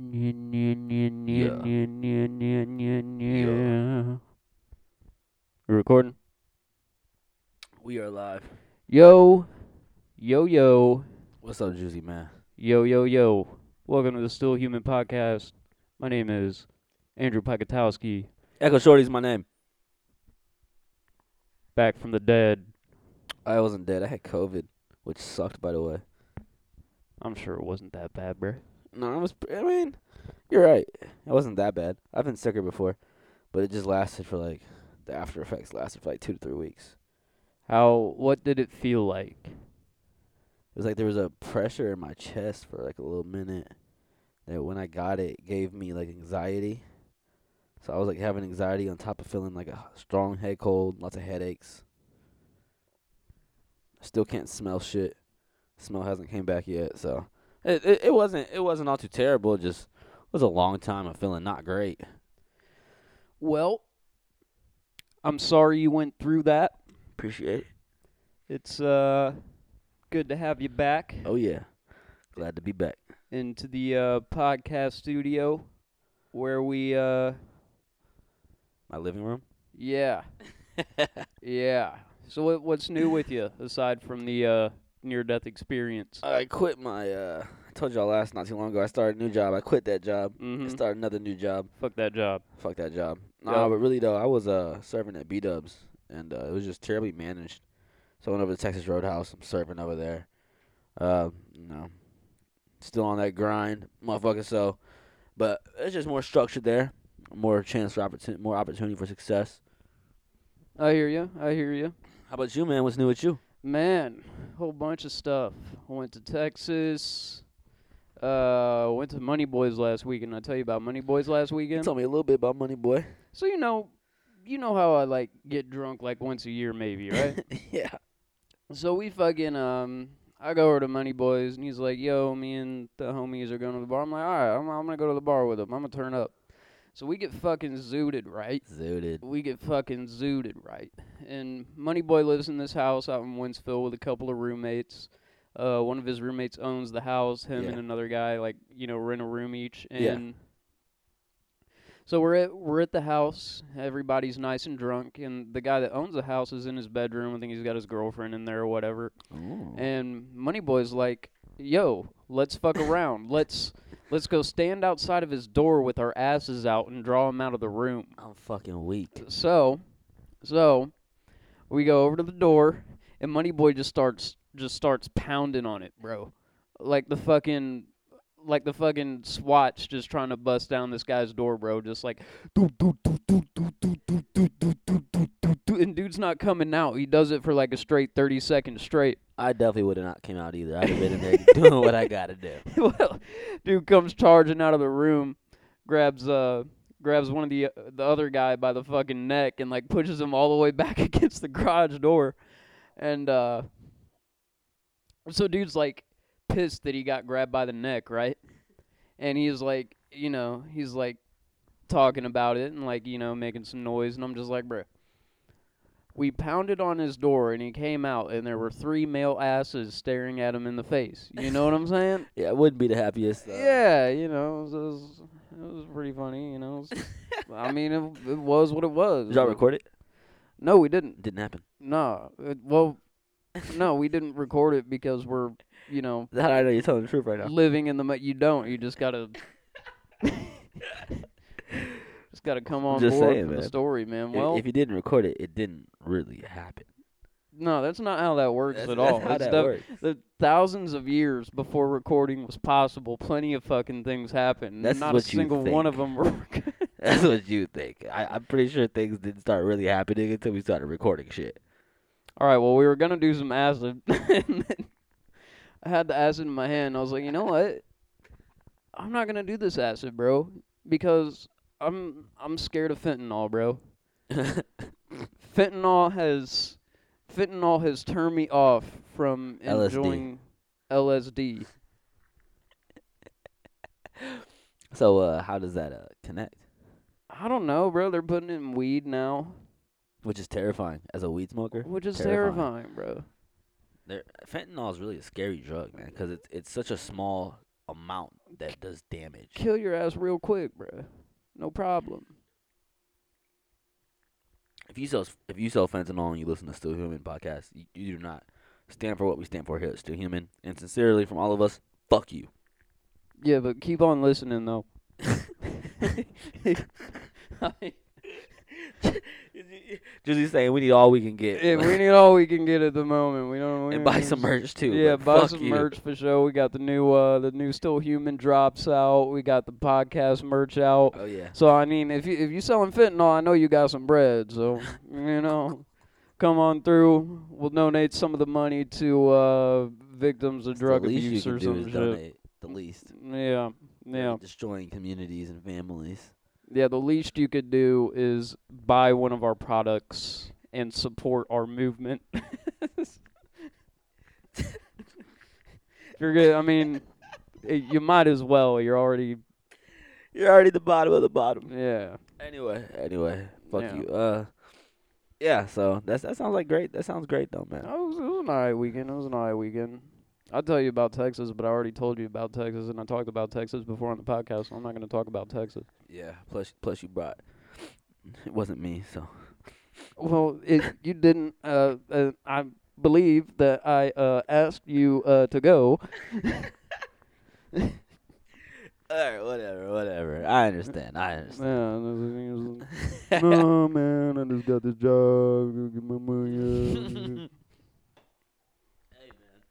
Yeah. Yeah. nya. We recording? We are live. Yo, yo, yo, What's up, Juicy man? yo, yo, yo. Welcome to the Still Human Podcast. My name is Andrew Pikatowski, Echo Shorty's my name. back from the dead. I wasn't dead. I had COVID, which sucked, by the way. I'm sure it wasn't that bad, bruh. No, I was. I mean, you're right. It wasn't that bad. I've been sicker before, but it just lasted for like the after effects lasted for like two to three weeks. How, what did it feel like? It was like there was a pressure in my chest for like a little minute. That when I got it, it gave me like anxiety. So I was like having anxiety on top of feeling like a strong head cold, lots of headaches. Still can't smell shit. Smell hasn't came back yet, so it it, it wasn't it wasn't all too terrible. It just was a long time of feeling not great. Well, I'm sorry you went through that. Appreciate it. It's, uh, good to have you back Oh yeah, glad to be back. into the, uh, podcast studio where we, uh, My living room. yeah, yeah. So what, what's new with you aside from the, uh, near-death experience? I quit my. uh I told y'all last not too long ago. I started a new job. I quit that job. I Mm-hmm. started another new job. Fuck that job. Fuck that job. No, Yeah. but really though, I was uh serving at B Dubs, and uh, it was just terribly managed. So I went over to Texas Roadhouse. I'm serving over there. Uh, you know, still on that grind, motherfucker. So, but it's just more structured there, more chance for opportunity, more opportunity for success. I hear you. I hear you. How about you, man? What's new with you? Man, whole bunch of stuff. I went to Texas. Uh, went to Money Boys last weekend. I tell you about Money Boys last weekend. Tell me a little bit about Money Boy. So you know, you know how I like get drunk like once a year, maybe, right? yeah. so we fucking um, I go over to Money Boys and he's like, "Yo, me and the homies are going to the bar." I'm like, "All right, I'm, I'm gonna go to the bar with him. I'm gonna turn up." So we get fucking zooted, right? Zooted. We get fucking zooted, right? And Money Boy lives in this house out in Winsville with a couple of roommates. Uh, one of his roommates owns the house. Him Yeah. and another guy, like you know, rent a room each. And Yeah. so we're at we're at the house. Everybody's nice and drunk, and the guy that owns the house is in his bedroom. I think he's got his girlfriend in there or whatever. Ooh. And Money Boy's like, "Yo, let's fuck around. Let's let's go stand outside of his door with our asses out and draw him out of the room." I'm fucking weak. So, so we go over to the door, and Money Boy just starts just starts pounding on it, bro. Like the fucking like the fucking swatch just trying to bust down this guy's door, bro. Just like doo, doo, doo, doo, doo, doo, doo, doo, doo, doo, doo, and dude's not coming out. He does it for like a straight thirty seconds straight. I definitely would have not came out either. I'd have been in there doing what I gotta do. well, dude comes charging out of the room, grabs uh grabs one of the uh, the other guy by the fucking neck and like pushes him all the way back against the garage door, and uh, so dude's like pissed that he got grabbed by the neck, right? And he's like, you know, he's like talking about it and like you know making some noise, and I'm just like, bruh. We pounded on his door and he came out and there were three male asses staring at him in the face. You know what I'm saying? Yeah, it wouldn't be the happiest. Uh, Yeah, you know, it was, it was pretty funny. You know, was- I mean, it, it was what it was. Did y'all record it? No, we didn't. Didn't happen. No, it, well, no, we didn't record it because we're, you know, do I know you're telling the truth right now? living in the. You don't. You just gotta. Just gotta come on Just board saying, for the story, man. Well, if you didn't record it, it didn't really happen. no, that's not how that works That's, at that's all. how It's that works. the thousands of years before recording was possible, plenty of fucking things happened. That's Not what a you single one of think. them were. That's what you think. I, I'm pretty sure things didn't start really happening until we started recording shit. All right, well, we were gonna do some acid, and then I had the acid in my hand. I was like, you know what? I'm not gonna do this acid, bro, because I'm I'm scared of fentanyl, bro. Fentanyl has fentanyl has turned me off from LSD. enjoying LSD. so, uh, how does that uh, connect? I don't know, bro. They're putting in weed now, Which is terrifying as a weed smoker. which is Terrifying. terrifying, bro. There, fentanyl is really a scary drug, man, because it's it's such a small amount that does damage. Kill your ass real quick, bruh. No problem. If you sell if you sell fentanyl and you listen to Still Human podcast, you, you do not stand for what we stand for here at Still Human. And sincerely, from all of us, fuck you. Yeah, but keep on listening though. I mean, Just he's saying we need all we can get. yeah, we need all we can get at the moment. We don't. We and buy some merch too. Yeah, buy some you. merch for sure. We got the new uh the new Still Human drops out. We got the podcast merch out. Oh yeah. So I mean, if you if you selling fentanyl, I know you got some bread. So you know, come on through. We'll donate some of the money to uh victims of It's drug abuse or do some shit. donate. The least. Yeah, yeah, Destroying communities and families. Yeah. The least you could do is buy one of our products and support our movement. you're good, I mean, you might as well. You're already, You're already the bottom of the bottom. yeah. Anyway, anyway, fuck Yeah. you. Uh, yeah. So that's that sounds like great. That sounds great though, man. It was, it was an alright weekend. It was an alright weekend. I'll tell you about Texas, but I already told you about Texas, and I talked about Texas before on the podcast, so I'm not going to talk about Texas. Yeah. Plus, plus you brought. It wasn't me, so. Well, it, you didn't. Uh, uh, I believe that I uh, asked you uh, to go. Alright, whatever, whatever. I understand. I understand. Man, no man, I just got this job. Get my money.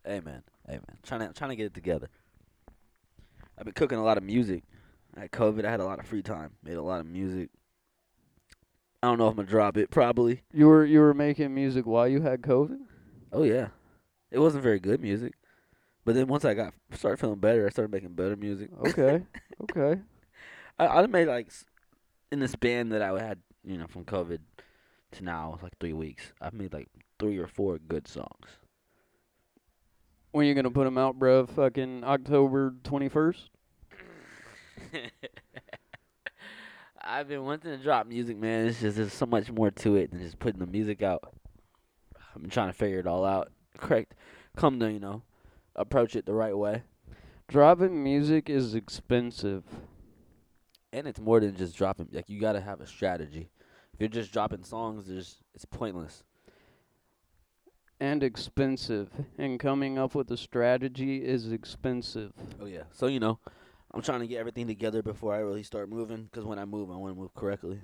Hey man, hey man, trying to trying to get it together. I've been cooking a lot of music. I had COVID. I had a lot of free time. Made a lot of music. I don't know if I'm gonna drop it. Probably. you were you were making music while you had COVID. Oh yeah, it wasn't very good music. But then once I got started feeling better, I started making better music. Okay, okay. I I made like in the span that I had, you know, from COVID to now, like three weeks. I've made like three or four good songs. When are you gonna put them out, bro? Fucking October twenty first. I've been wanting to drop music, man. It's just there's so much more to it than just putting the music out. I've been trying to figure it all out. Correct. Come to you know, approach it the right way, Dropping music is expensive. and it's more than just dropping. Like you gotta have a strategy. If you're just dropping songs, there's it's pointless. And expensive. And coming up with a strategy is expensive. Oh yeah. So you know, I'm trying to get everything together before I really start moving. Cause when I move, I want to move correctly.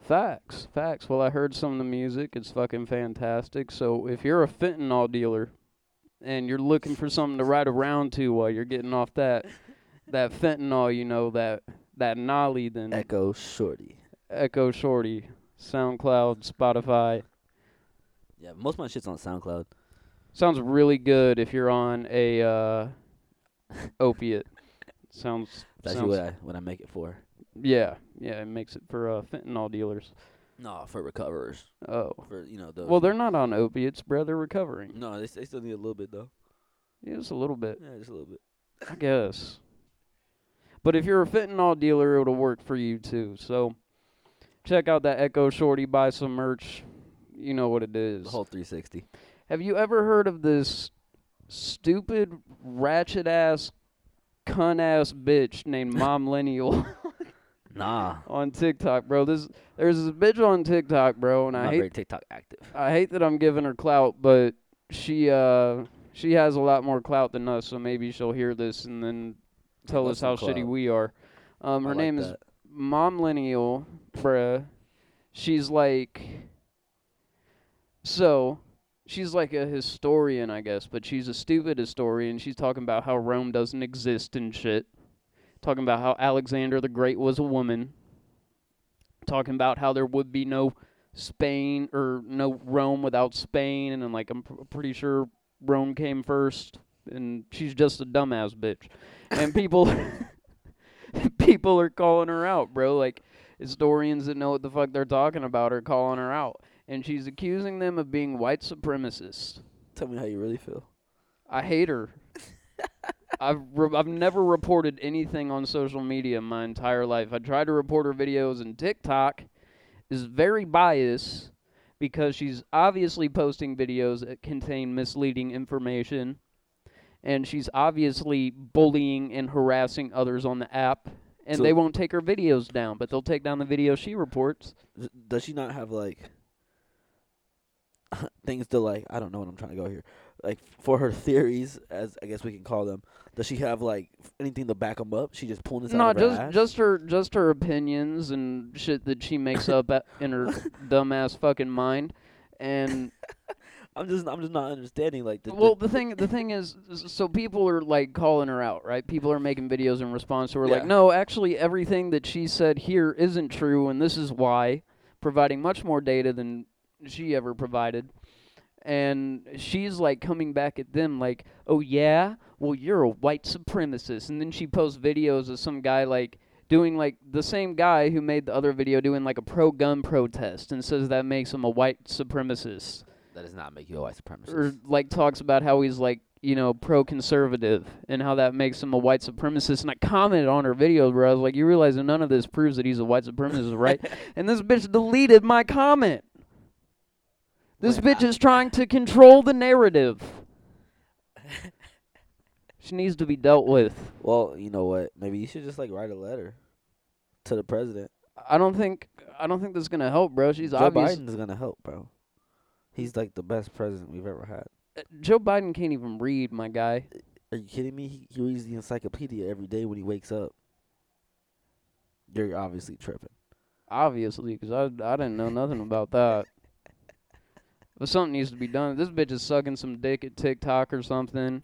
Facts, facts. Well, I heard some of the music. It's fucking fantastic. So if you're a fentanyl dealer and you're looking for something to ride around to while you're getting off that that fentanyl, you know that that nolly, then Echo Shorty. Echo Shorty, SoundCloud, Spotify. Yeah, most of my shit's on SoundCloud. Sounds really good if you're on a uh, opiate. Sounds That's sounds what I what I make it for. Yeah, yeah, it makes it for uh, fentanyl dealers. No, for recoverers. Oh, For you know those. well, they're not on opiates, bro. They're recovering. no, they they still need a little bit though. Yeah, just a little bit, Yeah, just a little bit. I guess. But if you're a fentanyl dealer, it'll work for you too. So check out that Echo Shorty. Buy some merch. You know what it is. The whole 360. Have you ever heard of this stupid, ratchet ass, cunt ass bitch named Mom Lineal Nah, on TikTok, bro? This there's this bitch on TikTok, bro, and I'm I hate very TikTok active. I hate that I'm giving her clout, but she uh she has a lot more clout than us, so maybe she'll hear this and then tell us how some shitty we are. Um, her like name is. Mom Lineal, bruh. She's like, so she's like a historian, I guess, but she's a stupid historian. She's talking about how Rome doesn't exist and shit. Talking about how Alexander the Great was a woman. Talking about how there would be no Spain or no Rome without Spain, and then like I'm pr- pretty sure Rome came first, and she's just a dumbass bitch, and people people are calling her out, bro. Like historians that know what the fuck they're talking about are calling her out, and she's accusing them of being white supremacists. Tell me how you really feel. I hate her. I've re- I've never reported anything on social media my entire life. I tried to report her videos, and TikTok is very biased because she's obviously posting videos that contain misleading information, and she's obviously bullying and harassing others on the app. And So- they won't take her videos down, but they'll take down the video she reports. Does she not have like things to like? I don't know what I'm trying to go here. Like for her theories, as I guess we can call them. Does she have like anything to back them up? She just pulling this No, out of her just ass? just her just her opinions and shit that she makes up in her dumbass fucking mind. And I'm just I'm just not understanding like the, the- well, the thing the thing is, is so people are like calling her out, right? People are making videos in response to her, like, no, actually, everything that she said here isn't true, and this is why, providing much more data than she ever provided. And she's like coming back at them, like, oh yeah, well you're a white supremacist, and then she posts videos of some guy like doing like the same guy who made the other video doing like a pro gun protest and says that makes him a white supremacist. That does not make you a white supremacist. or like talks about how he's like you know pro-conservative and how that makes him a white supremacist. And i commented on her video where i was like you realize that none of this proves that he's a white supremacist right? And this bitch deleted my comment this bitch is trying to control the narrative she needs to be dealt with well, you know what? Maybe you should just like write a letter to the president. i don't think i don't think this is gonna help bro she's Joe obvious Biden's gonna help, bro. He's like the best president we've ever had. Uh, joe biden can't even read my guy Are you kidding me? He, he reads the encyclopedia every day when he wakes up. You're obviously tripping. Obviously, 'cause I I didn't know nothing about that. But something needs to be done. This bitch is sucking some dick at TikTok or something.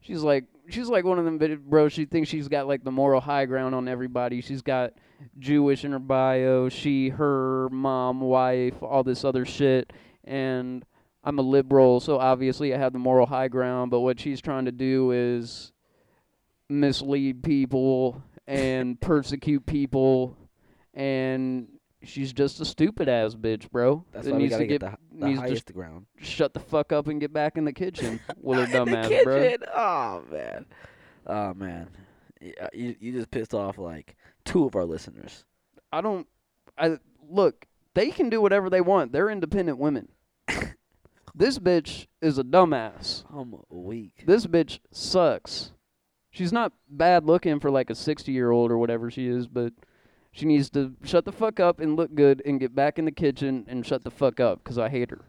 She's like she's like one of them vid- bro. She thinks she's got like the moral high ground on everybody. She's got Jewish in her bio. She, her mom, wife, all this other shit. And I'm a liberal, so obviously I have the moral high ground. But what she's trying to do is mislead people and persecute people and she's just a stupid ass bitch, bro. That's that why we needs gotta to get, get, the, the needs to highest ground. shut the fuck up and get back in the kitchen with her dumb In the ass, bro. kitchen. Oh man. Oh man. Yeah, uh, you you just pissed off like two of our listeners. I don't. I look. They can do whatever they want. They're independent women. this bitch is a dumbass. I'm weak. This bitch sucks. She's not bad looking for like a 60 year old or whatever she is, but she needs to shut the fuck up and look good and get back in the kitchen and shut the fuck up because I hate her.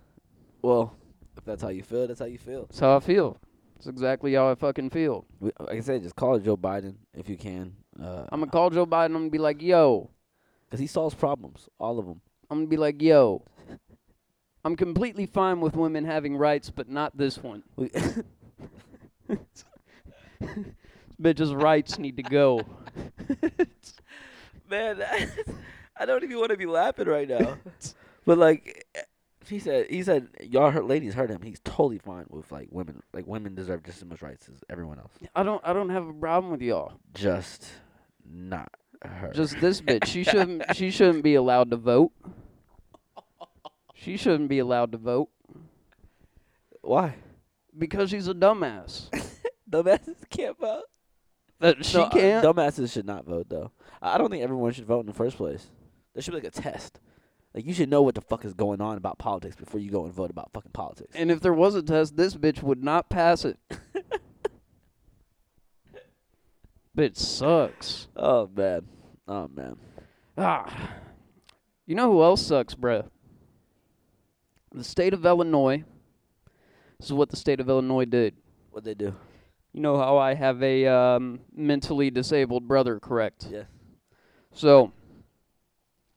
Well, if that's how you feel, that's how you feel. That's how I feel. That's exactly how I fucking feel. Like I said, just call Joe Biden if you can. Uh, I'm gonna call Joe Biden. I'm gonna be like, yo. because he solves problems, all of them. I'm gonna be like, yo. I'm completely fine with women having rights, but not this one. We, Bitch's rights need to go. man, I don't even want to be laughing right now. but like, eh, he said, he said, y'all heard, ladies heard him. He's totally fine with like women. Like women deserve just as much rights as everyone else. I don't. I don't have a problem with y'all. Just not her. Just this bitch. She shouldn't. She shouldn't be allowed to vote. She shouldn't be allowed to vote why? because she's a dumbass. Dumbasses can't vote. That she No, uh, can't. dumbasses should not vote though. I I don't think everyone should vote in the first place. There should be like a test. Like you should know what the fuck is going on about politics before you go and vote about fucking politics. and if there was a test, this bitch would not pass it. bitch sucks. oh man. Oh man. Ah. You know who else sucks, bruh? The state of Illinois. This is what the state of Illinois did. What they do? You know how I have a um, mentally disabled brother, correct? Yeah. So,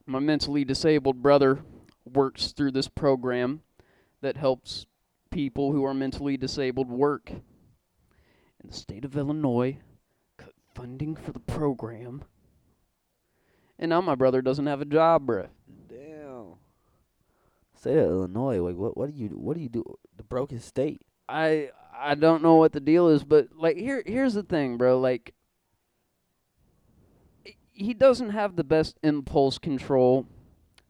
my mentally disabled brother works through this program that helps people who are mentally disabled work. And the state of Illinois cut funding for the program. And now my brother doesn't have a job, bruh. Damn. State of Illinois. Like what? What do you? What do you do? The broken state. I I don't know what the deal is, but like here here's the thing, bro. Like he doesn't have the best impulse control.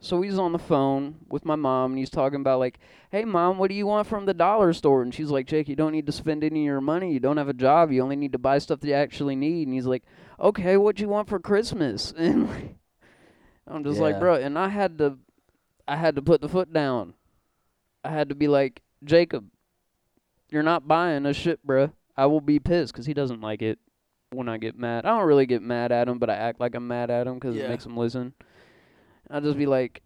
So he's on the phone with my mom and he's talking about like, "Hey mom, what do you want from the dollar store?" And she's like, "Jake, you don't need to spend any of your money. You don't have a job. You only need to buy stuff that you actually need." And he's like, "Okay, what do you want for Christmas?" And like, I'm just like, "Bro," and I had to I had to put the foot down. I had to be like, "Jacob, you're not buying a shit, bruh. I will be pissed because he doesn't like it when I get mad. I don't really get mad at him, but I act like I'm mad at him 'cause Yeah. it makes him listen. I'll just be like,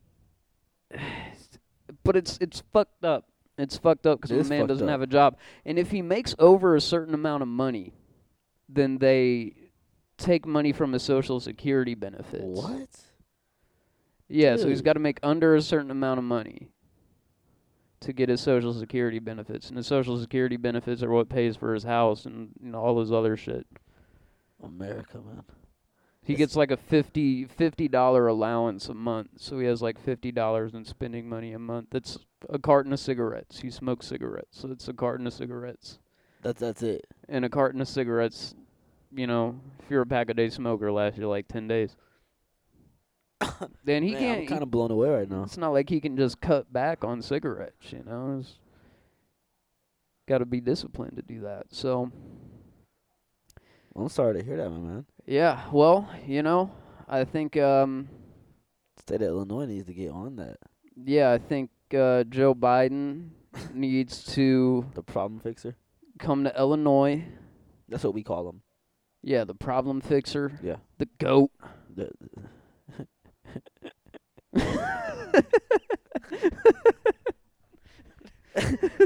but it's it's fucked up. It's fucked up because the man doesn't up. have a job, and if he makes over a certain amount of money, then they take money from his social security benefits. What? Yeah, so he's got to make under a certain amount of money to get his social security benefits, and his social security benefits are what pays for his house and you know all his other shit. America, man. He It's- gets like a fifty fifty dollar allowance a month, so he has like fifty dollars in spending money a month. That's a carton of cigarettes. He smokes cigarettes, so it's a carton of cigarettes. That's that's it. And a carton of cigarettes, you know, if you're a pack a day smoker, lasts you like ten days. then he Man, can't. I'm kind of blown away right now. It's not like he can just cut back on cigarettes, you know. It's got to be disciplined to do that. So, I'm sorry to hear that, my man. yeah, well, you know, I think um State of Illinois needs to get on that. yeah, I think uh Joe Biden needs to The problem fixer. come to Illinois. That's what we call him. Yeah, the problem fixer, Yeah. the goat. The, The,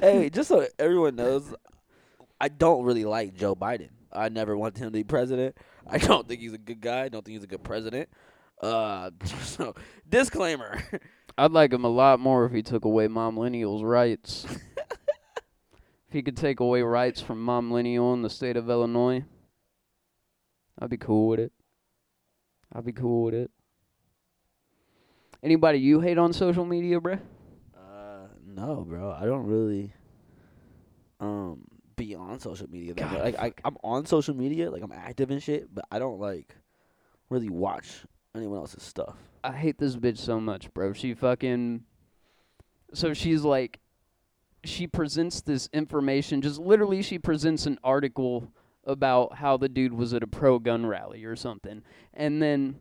hey, just so everyone knows, I don't really like Joe Biden. I never wanted him to be president. I don't think he's a good guy. I don't think he's a good president. Uh, so disclaimer. I'd like him a lot more if he took away mom millennials' rights. if he could take away rights from mom millennial in the state of Illinois, I'd be cool with it. I'd be cool with it. Anybody you hate on social media, bruh? Uh, no, bro. I don't really um be on social media. That God, like I, I'm on social media, like I'm active and shit, but I don't like really watch anyone else's stuff. I hate this bitch so much, bro. She fucking. So she's like. She presents this information, just literally, she presents an article about how the dude was at a pro gun rally or something. And then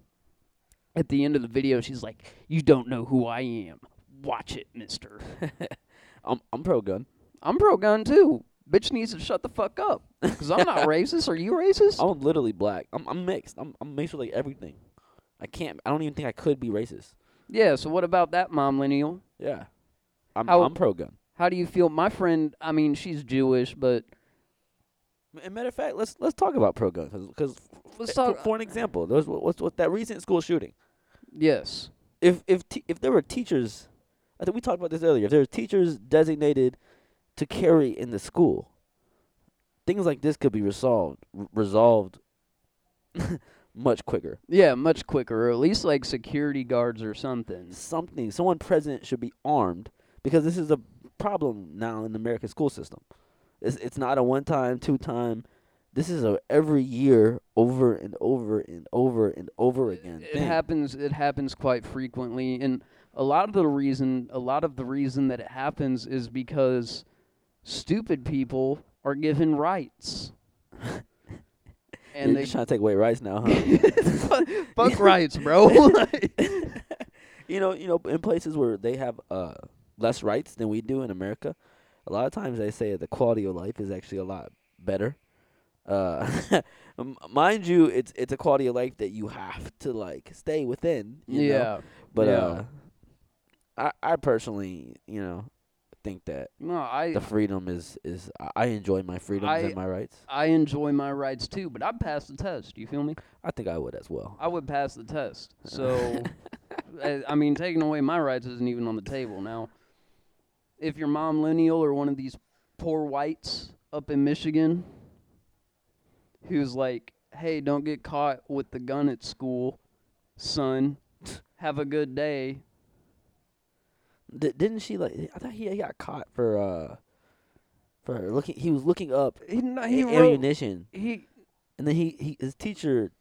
at the end of the video, she's like, You don't know who I am. Watch it, mister. I'm I'm pro gun. I'm pro gun too. Bitch needs to shut the fuck up. Because I'm not racist. Are you racist? I'm literally black. I'm I'm mixed. I'm I'm mixed with like everything. I can't. I don't even think I could be racist. Yeah, so what about that, mom millennial? Yeah. I'm How- I'm pro gun. How do you feel? My friend, I mean, she's Jewish, but And matter of fact, let's let's talk about pro gun because let's eh, for, for an example. There's what- what's what that recent school shooting. Yes. If if t- if there were teachers, I think we talked about this earlier. If there were teachers designated to carry in the school, things like this could be resolved r- resolved much quicker. Yeah, much quicker, or at least like security guards or something. Something someone present should be armed because this is a problem now in the American school system. It's it's not a one time, two time. This is a every year over and over and over and over again. It thing. happens. It happens quite frequently, and a lot of the reason, a lot of the reason that it happens is because stupid people are given rights, You're and they just trying to take away rights now, huh? fuck rights, bro. you know, you know, in places where they have uh less rights than we do in America, a lot of times they say the quality of life is actually a lot better. Uh, mind you, it's it's a quality of life that you have to like stay within. You know? yeah, but yeah. uh, I I personally, you know, think that no, I the freedom is is I- enjoy my freedoms I- and my rights. I enjoy my rights too, but I'd pass the test. You feel me? I think I would as well. I would pass the test. So, I, I mean, taking away my rights isn't even on the table now. If your mom lineal or one of these poor whites up in Michigan, who's like, "Hey, don't get caught with the gun at school, son. Have a good day." D- didn't she like? I thought he got caught for uh for looking. He was looking up He, he he wrote, ammunition, he and then he, he his teacher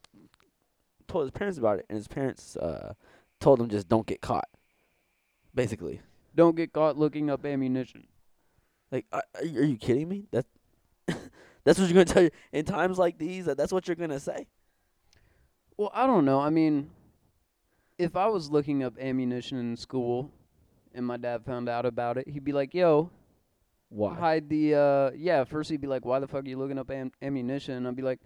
told his parents about it, and his parents uh told him just don't get caught. Basically, don't get caught looking up ammunition. like, are you are you kidding me? That that's what you're gonna tell you in times like these. That that's what you're gonna say. Well, I don't know. I mean, if I was looking up ammunition in school and my dad found out about it, he'd be like, "Yo, Why? hide the uh yeah first he'd be like why the fuck are you looking up am- ammunition and i'd be like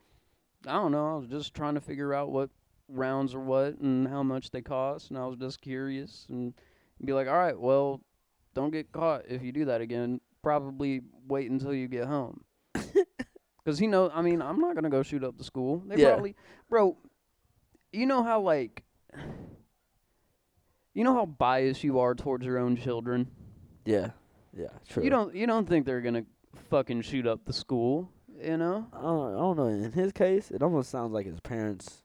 i don't know i was just trying to figure out what rounds are what and how much they cost and i was just curious and he'd be like all right well don't get caught if you do that again probably wait until you get home because he knows i mean i'm not gonna go shoot up the school they Yeah. probably bro you know how like you know how biased you are towards your own children Yeah. Yeah. True. you don't you don't think they're gonna fucking shoot up the school, you know? I don't, I don't know. In his case, it almost sounds like his parents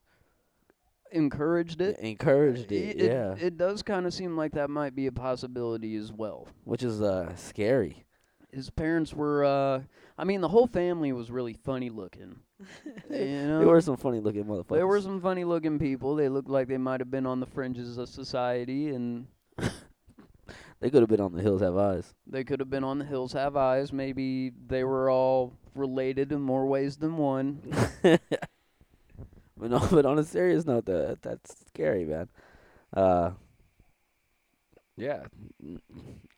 Encouraged it. encouraged it. it, yeah. it does kind of seem like that might be a possibility as well. Which is uh scary. His parents were, uh, I mean, the whole family was really funny looking. you know, They were some funny looking motherfuckers. there were some funny looking people. They looked like they might have been on the fringes of society, and They could have been on the hills have eyes. they could have been on the hills have eyes. Maybe they were all related in more ways than one. but no, but on a serious note, that that's scary, man. Uh, yeah,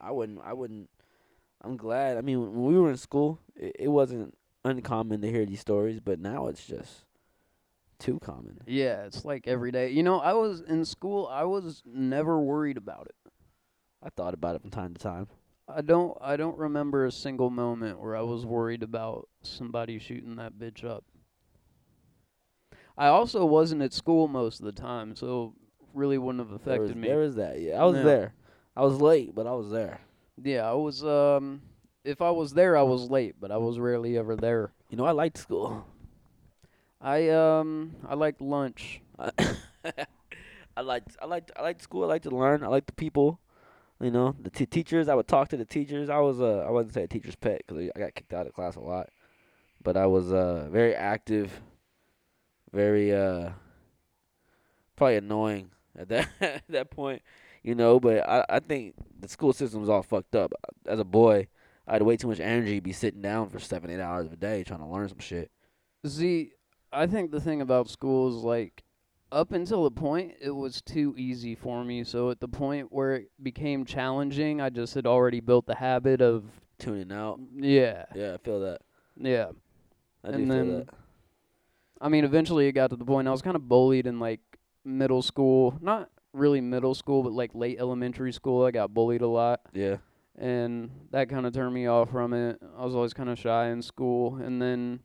I wouldn't. I wouldn't. I'm glad. I mean, when we were in school, it, it wasn't uncommon to hear these stories, but now it's just too common. Yeah, it's like every day. You know, I was in school. I was never worried about it. I thought about it from time to time. I don't I don't remember a single moment where I was worried about somebody shooting that bitch up. I also wasn't at school most of the time, so really wouldn't have There was, affected me. there was that. Yeah, I was Yeah. there. I was late, but I was there. Yeah, I was um if I was there I was late, but I was rarely ever there. You know, I liked school. I um I liked lunch. I liked I liked I liked school. I liked to learn. I liked the people. You know, the t- teachers. I would talk to the teachers. I was uh I wouldn't say a teacher's pet because I got kicked out of class a lot, but I was uh very active, very uh probably annoying at that at that point. You know, but I I think the school system's all fucked up. As a boy, I had way too much energy to be sitting down for seven eight hours a day trying to learn some shit. See, I think the thing about school is like up until the point it was too easy for me. So at the point where it became challenging, I just had already built the habit of Tuning out. yeah, Yeah, I feel that. yeah. I do And feel that. I mean, eventually it got to the point I was kind of bullied in like middle school, not really middle school, but like late elementary school. I got bullied a lot, Yeah. and that kind of turned me off from it. I was always kind of shy in school, and then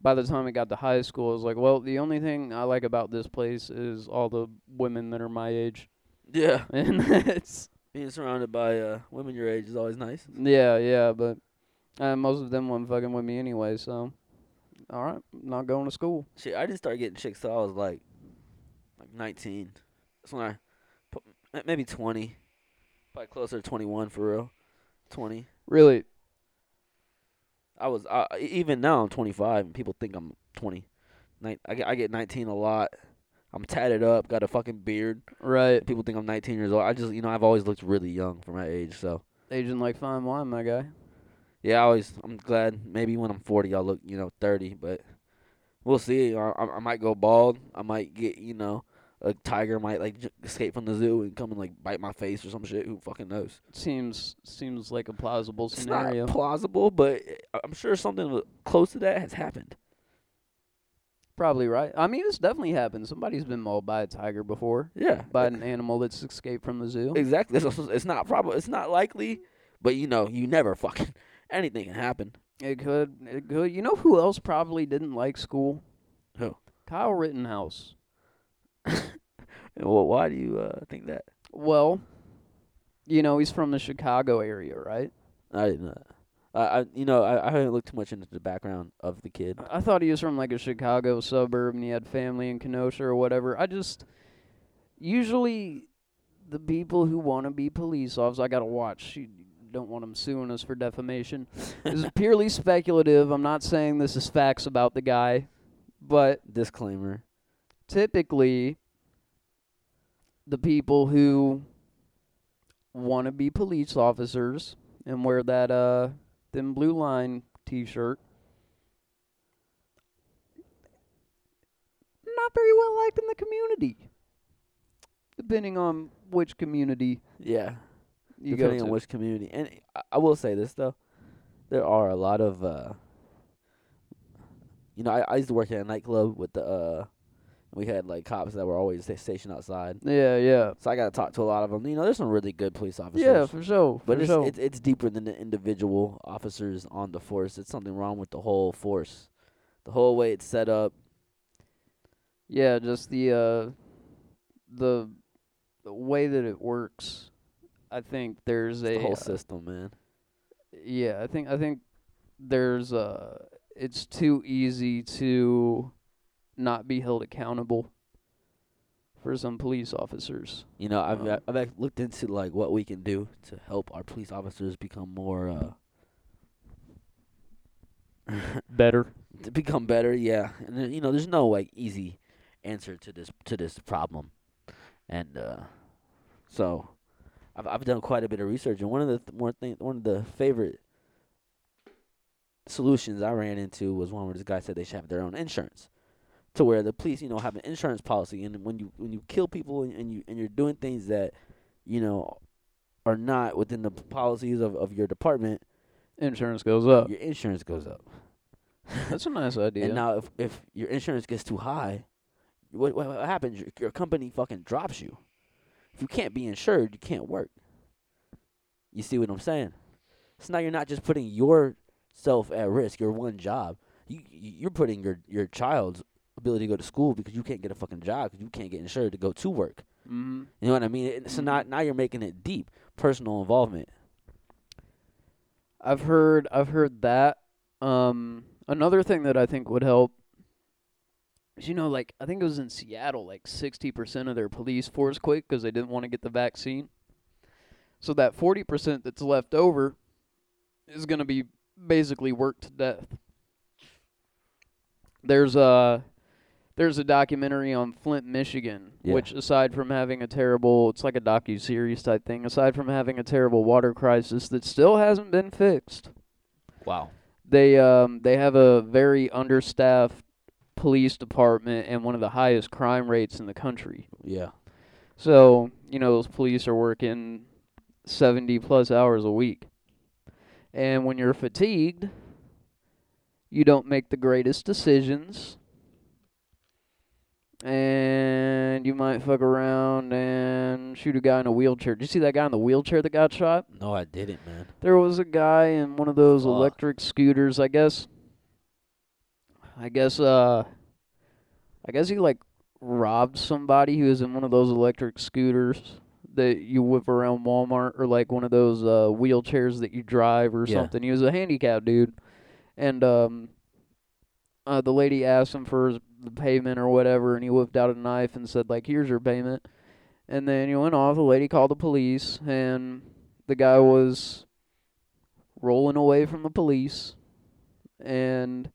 by the time I got to high school, I was like, well, the only thing I like about this place is all the women that are my age, Yeah. and it's Being surrounded by uh, women your age is always nice. yeah, yeah, but uh, most of them weren't fucking with me anyway, so. All right, not going to school. Shit, I didn't start getting chicks till I was like, like 19. That's when I, maybe 20. Probably closer to 21 for real. 20. Really, I was, uh, e- even now I'm 25 and people think I'm 20. Nin- I get, I get 19 a lot. I'm tatted up, got a fucking beard. right? People think I'm 19 years old. I just, you know, I've always looked really young for my age. So, Aging like fine wine, my guy. yeah, I always, I'm glad maybe when I'm 40 I'll look, you know, 30. But we'll see. I, I, I might go bald. I might get, you know, a tiger might like j- escape from the zoo and come and like bite my face or some shit. Who fucking knows? Seems seems like a plausible It's scenario. not plausible, but I- I'm sure something close to that has happened. Probably right. I mean, it's definitely happened. Somebody's been mauled by a tiger before, Yeah, by an animal that's escaped from the zoo. exactly. It's, it's not probable. It's not likely, but you know, you never fucking anything can happen. It could. It could. You know who else probably didn't like school? Who? Kyle Rittenhouse. Well, why do you uh, think that? Well, you know he's from the Chicago area, right? I didn't know. I, I, you know, I, I haven't looked too much into the background of the kid. I thought he was from like a Chicago suburb and he had family in Kenosha or whatever. I just usually the people who want to be police officers, I gotta watch. You don't want them suing us for defamation. this is purely speculative. I'm not saying this is facts about the guy, but Disclaimer. Typically the people who want to be police officers and wear that uh thin blue line t-shirt not very well liked in the community. Depending on which community Yeah, you depending on which community. And I, I will say this though, there are a lot of uh you know, I, I used to work at a nightclub with the uh we had like cops that were always stationed outside. Yeah, yeah. So I got to talk to a lot of them. You know, there's some really good police officers. Yeah, for sure. but for it's, sure. it's it's deeper than the individual officers on the force. It's something wrong with the whole force. The whole way it's set up. Yeah, just the uh the the way that it works. I think there's It's a the whole uh, system, man. yeah, I think I think there's uh it's too easy to not be held accountable for some police officers. You know, I've Um, I've looked into like what we can do to help our police officers become more uh Better. to become better. Yeah, and then, you know, there's no like easy answer to this to this problem, and uh so I've I've done quite a bit of research, and one of the th- more thing one of the favorite solutions I ran into was one where this guy said they should have their own insurance, to where the police, you know, have an insurance policy, and when you when you kill people and, and you and you're doing things that, you know, are not within the policies of, of your department, Insurance goes up. your insurance goes up. That's a nice idea. And now, if if your insurance gets too high, what what, what happens? Your, your company fucking drops you. If you can't be insured, you can't work. You see what I'm saying? So now you're not just putting yourself at risk. Your one job. You you- you're putting your your child's ability to go to school because you can't get a fucking job because you can't get insured to go to work. mm-hmm. You know what I mean? It- So now now you're making it deep personal involvement. I've heard I've heard that. Um another thing that I think would help is you know like I think it was in Seattle like 60% of their police force quit cuz they didn't want to get the vaccine. So that 40% that's left over is going to be basically worked to death. There's a there's a documentary on Flint, Michigan, Yeah. which aside from having a terrible it's like a docu series type thing, aside from having a terrible water crisis that still hasn't been fixed Wow. they um they have a very understaffed police department and one of the highest crime rates in the country. Yeah. So, you know, those police are working 70 plus hours a week. And when you're fatigued, you don't make the greatest decisions. And you might fuck around and shoot a guy in a wheelchair. Did you see that guy in the wheelchair that got shot? No, I didn't, man. There was a guy in one of those Fuck. electric scooters, I guess. I guess uh I guess he like robbed somebody who was in one of those electric scooters that you whip around Walmart or like one of those uh wheelchairs that you drive or Yeah. something. He was a handicapped dude. And um uh the lady asked him for his, the payment or whatever and he whipped out a knife and said like here's your payment. And then he went off, the lady called the police and the guy was rolling away from the police and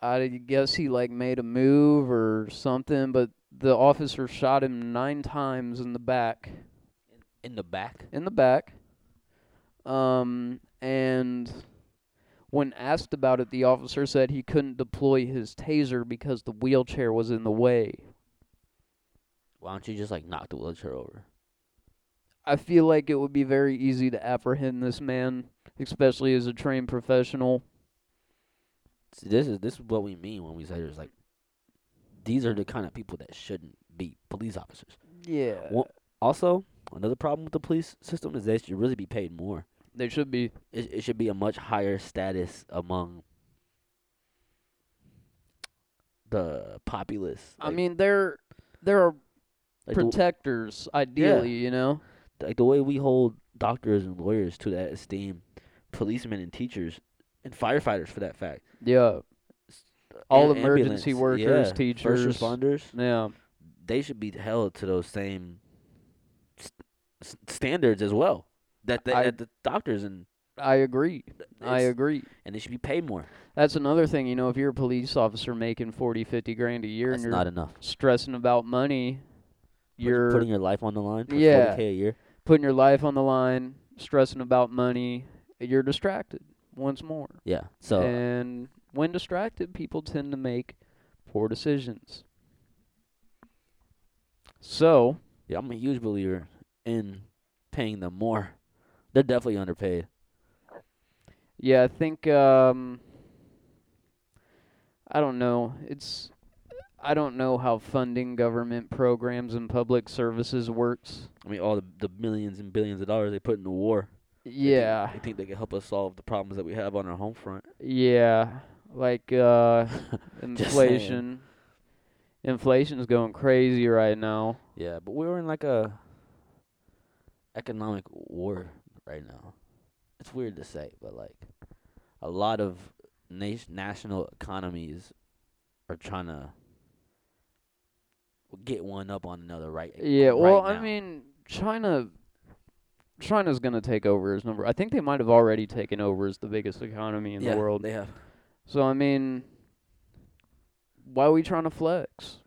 I guess he like made a move or something, but the officer shot him nine times in the back. In the back. In the back. Um and when asked about it, the officer said he couldn't deploy his taser because the wheelchair was in the way. Why don't you just like knock the wheelchair over? I feel like it would be very easy to apprehend this man, especially as a trained professional. See, this is this is what we mean when we say there's like these are the kind of people that shouldn't be police officers. Yeah. Well- Also, another problem with the police system is they should really be paid more. They should be. It it should be a much higher status among the populace. I Like- mean, they're they're like the, protectors, ideally, you know. like the way we hold doctors and lawyers to that esteem, policemen and teachers and firefighters for that fact. Yeah. All emergency ambulance, workers, yeah, teachers. first responders. Yeah. they should be held to those same s- s- standards as well that the, I- that the doctors and I agree. I agree. and they should be paid more. That's another thing, you know, if you're a police officer making 40, 50 grand a year That's and you're not enough. stressing about money, you're putting your life on the line for Yeah. 40k a year. putting your life on the line, stressing about money, you're distracted once more. Yeah. So and when distracted, people tend to make poor decisions. So, yeah, I'm a huge believer in paying them more. They're definitely underpaid. Yeah, I think um I don't know. It's I don't know how funding government programs and public services works. I mean, all the the millions and billions of dollars they put into war. they think- Yeah. They think they can help us solve the problems that we have on our home front. Yeah. Like uh inflation. Inflation's going crazy right now. Yeah, but we're in like a economic war right now. It's weird to say, but like a lot of nation national economies are trying to get one up on another right Yeah, right well, I mean, China China's going to take over as number I think they might have already taken over as the biggest economy in yeah, the world. They have So I mean, why are we trying to flex?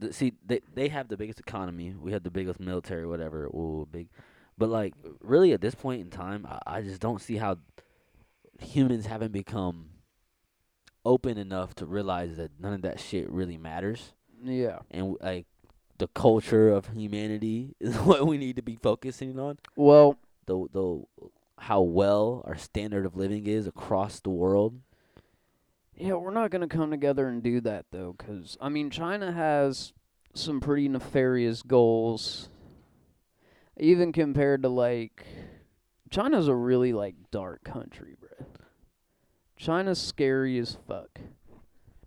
the, see they they have the biggest economy. We have the biggest military, whatever. Ooh, big. But like really at this point in time, I, I just don't see how humans haven't become open enough to realize that none of that shit really matters. Yeah. and like the culture of humanity is what we need to be focusing on. Well, The the how well our standard of living is across the world. yeah, we're not going to come together and do that though cuz I mean, China has some pretty nefarious goals even compared to like China's a really like dark country, bro. China's scary as fuck.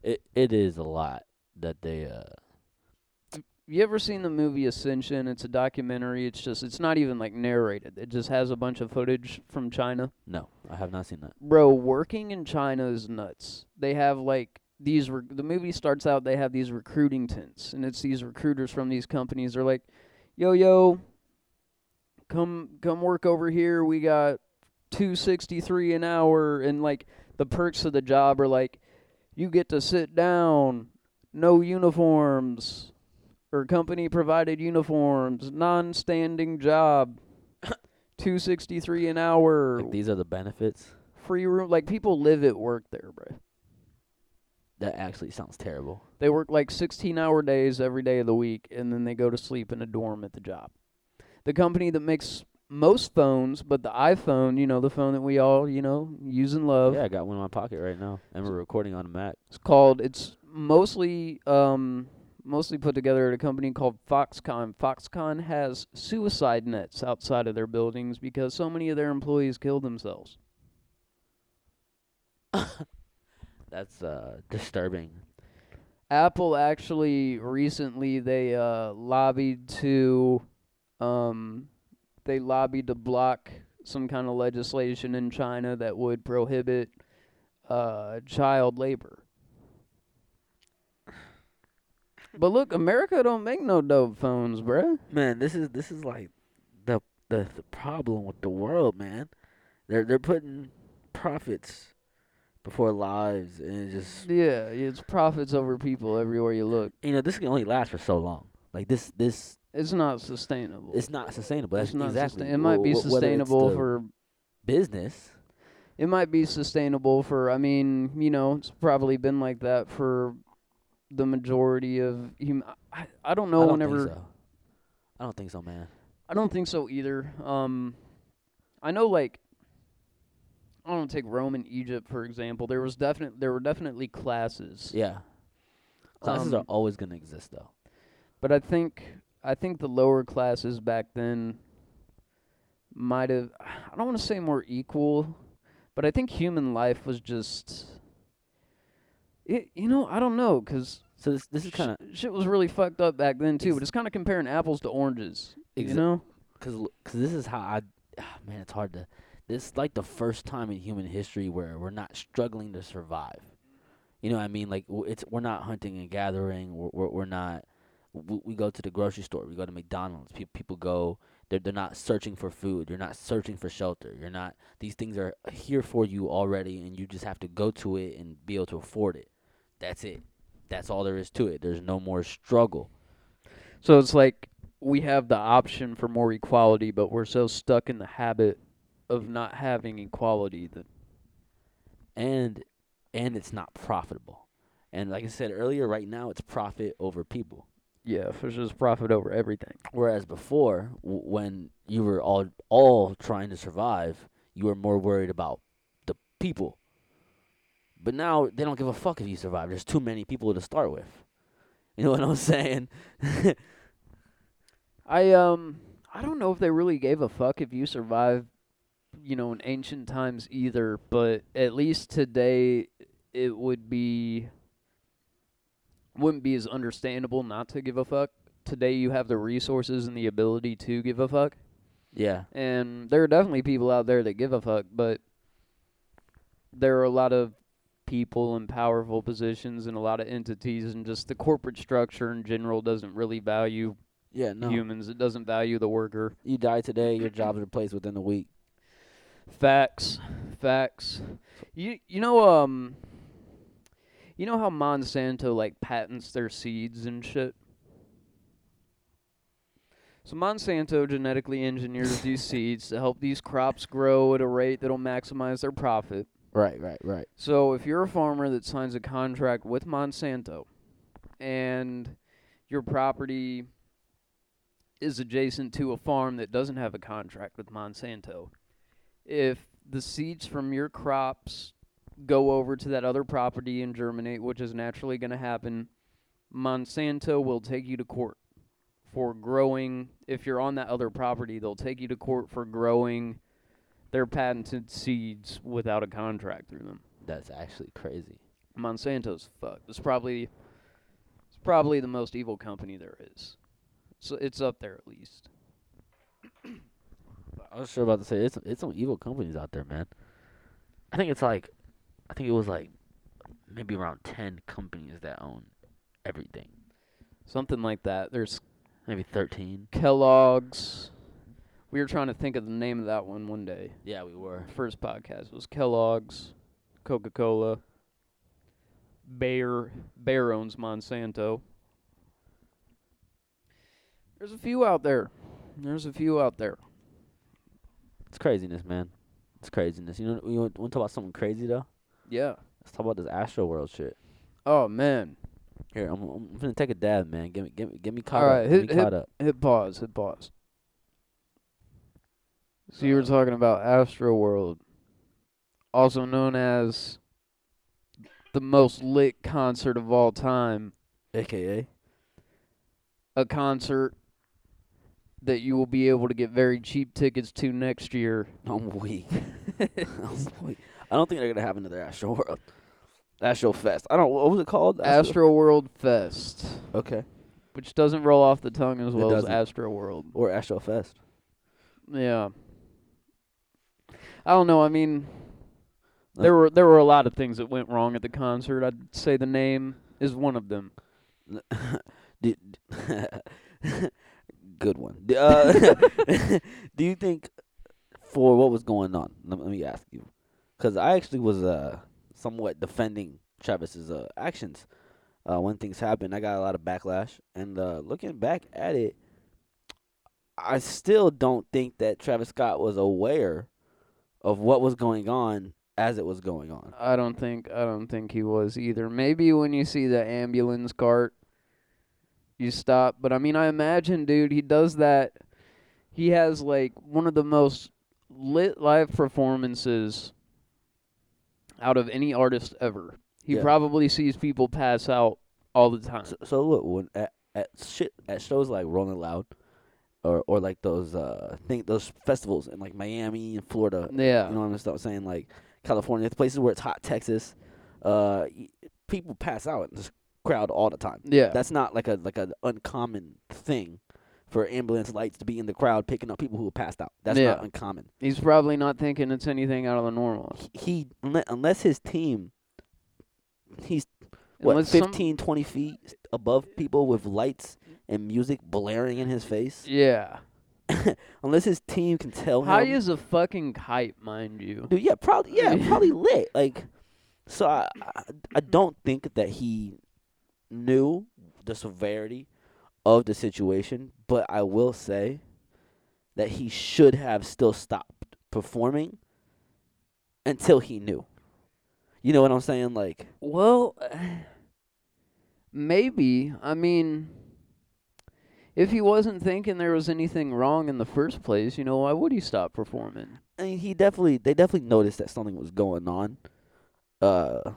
It it is a lot that they uh You ever seen the movie Ascension? It's a documentary. It's just it's not even like narrated. It just has a bunch of footage from China. no, I have not seen that. Bro, working in China is nuts. They have like these re- the movie starts out they have these recruiting tents and it's these recruiters from these companies. They're like, "Yo yo, come come work over here. We got 263 an hour and like the perks of the job are like you get to sit down, no uniforms or company provided uniforms, non-standing job. 263 an hour Like these are the benefits. free room like people live at work there bro That actually sounds terrible. they work like 16 hour days every day of the week and then they go to sleep in a dorm at the job the company that makes most phones but the iphone you know the phone that we all you know use and love yeah, I got one in my pocket right now, and we're recording on a Mac. it's called it's mostly um mostly put together at a company called foxconn foxconn has suicide nets outside of their buildings because so many of their employees kill themselves That's uh disturbing. Apple actually recently they uh lobbied to um they lobbied to block some kind of legislation in China that would prohibit uh child labor. But look, America don't make no dope phones, bruh. Man, this is this is like the the the problem with the world, man. They're they're putting profits before lives, and just Yeah, it's profits over people everywhere you look. you know this can only last for so long. Like this this It's not sustainable. it's not sustainable. That's It's not exactly. sustain- it might be wh- wh- whether it's sustainable for business. it might be sustainable for I mean, you know, it's probably been like that for the majority of hum- I, I don't know I don't whenever think so. I don't think so, man. I don't think so either. Um I know like I don't take Rome and Egypt for example. There was definite there were definitely classes. Yeah, classes are Um, always gonna exist though. But I think I think the lower classes back then might have I don't want to say more equal, but I think human life was just it, you know, I don't know cuz So this this is kind of shit was really fucked up back then too, but it's kind of comparing apples to oranges, you know? because cause this is how I ah, man, it's hard to. This is like the first time in human history where we're not struggling to survive. You know what I mean? Like w- it's we're not hunting and gathering. We're we're, we're not. We, we go to the grocery store. We go to McDonald's. People people go. They're they're not searching for food. You're not searching for shelter. You're not. These things are here for you already, and you just have to go to it and be able to afford it. That's it. That's all there is to it. There's no more struggle. So it's like we have the option for more equality, but we're so stuck in the habit of not having equality that and and it's not profitable. And like I said earlier, right now it's profit over people. Yeah, it's just profit over everything. Whereas before, w- when you were all all trying to survive, you were more worried about the people. But now they don't give a fuck if you survive. There's too many people to start with. You know what I'm saying? I um I don't know if they really gave a fuck if you survived, you know, in ancient times either, but at least today it would be wouldn't be as understandable not to give a fuck. Today you have the resources and the ability to give a fuck. yeah. And there are definitely people out there that give a fuck, but there are a lot of people in powerful positions and a lot of entities and just the corporate structure in general doesn't really value Yeah, no. humans. It doesn't value the worker. You die today, your job's replaced within a week. Facts. Facts. You you know um you know how Monsanto like patents their seeds and shit? So Monsanto genetically engineers these seeds to help these crops grow at a rate that'll maximize their profit. Right, right, right. So if you're a farmer that signs a contract with Monsanto and your property is adjacent to a farm that doesn't have a contract with Monsanto, if the seeds from your crops go over to that other property and germinate, which is naturally going to happen, Monsanto will take you to court for growing. If you're on that other property, they'll take you to court for growing their patented seeds without a contract through them. That's actually crazy. Monsanto's fucked. It's probably it's probably the most evil company there is. So it's up there at least. I was sure about to say it's it's some evil companies out there, man. I think it's like, I think it was like, maybe around ten companies that own everything. Something like that. There's Maybe thirteen. Kellogg's. We were trying to think of the name of that one one day. Yeah, we were. First podcast was Kellogg's, Coca Cola. Bayer Bayer owns Monsanto. There's a few out there. There's a few out there. It's craziness, man. It's craziness. You know, you want, want to talk about something crazy though? Yeah. Let's talk about this Astro World shit. Oh man. Here, I'm, I'm gonna take a dab, man. Get me, get me, get me caught All up. right, Get hit- hit- up. Hit pause. Hit pause. So you were uh, talking about Astro World, also known as the most lit concert of all time. AKA. A concert that you will be able to get very cheap tickets to next year. I'm weak. I'm weak. I don't think they're gonna have another Astro World. Astro Fest. I don't. What was it called? Astro World Fest, Okay. which doesn't roll off the tongue as It well as. Astro World. Or Astro Fest. Yeah. I don't know. I mean, there were there were a lot of things that went wrong at the concert. I'd say the name is one of them. Good one. Uh, do you think for what was going on? Let me ask you, because I actually was uh somewhat defending Travis's uh actions uh when things happened. I got a lot of backlash, and uh looking back at it, I still don't think that Travis Scott was aware of what was going on as it was going on. I don't think I don't think he was either. Maybe when you see the ambulance cart, you stop. But I mean, I imagine, dude, he does that. He has like one of the most lit live performances out of any artist ever. He Yeah. probably sees people pass out all the time. So, so look, when at, at shit at shows like Rolling Loud, or or like those uh think those festivals in like Miami and Florida, yeah. you know what I'm saying, like California, the places where it's hot, Texas, uh, people pass out in this crowd all the time. yeah. That's not like a like an uncommon thing for ambulance lights to be in the crowd picking up people who have passed out. That's Yeah. not uncommon. He's probably not thinking it's anything out of the normal. He unle- unless his team, he's what Unless 15, 20 feet above people with lights and music blaring in his face. yeah. Unless his team can tell him. High as a fucking kite, mind you. Dude, yeah, probably, yeah, probably lit. Like, so I, I, I don't think that he knew the severity of the situation, but I will say that he should have still stopped performing until he knew. You know what I'm saying? Like, Well, maybe. I mean, if he wasn't thinking there was anything wrong in the first place, you know, why would he stop performing? I mean, he definitely they definitely noticed that something was going on. Uh,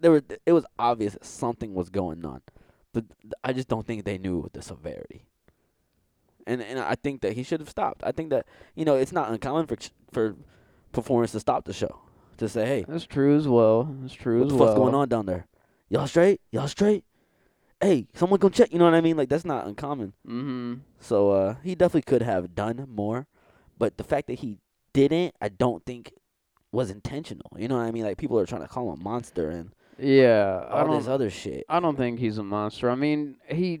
there was it was obvious that something was going on, but I just don't think they knew the severity. And and I think that he should have stopped. I think that you know it's not uncommon for for performers to stop the show to say, "Hey, That's true as well. That's true what as the well. fuck's going on down there? Y'all straight? Y'all straight? Hey, someone come check." You know what I mean? Like that's not uncommon. Mm-hmm. So uh, he definitely could have done more, but the fact that he didn't, I don't think was intentional. You know what I mean? Like people are trying to call him a monster and Yeah, I all don't. this other shit. I don't think he's a monster. I mean, he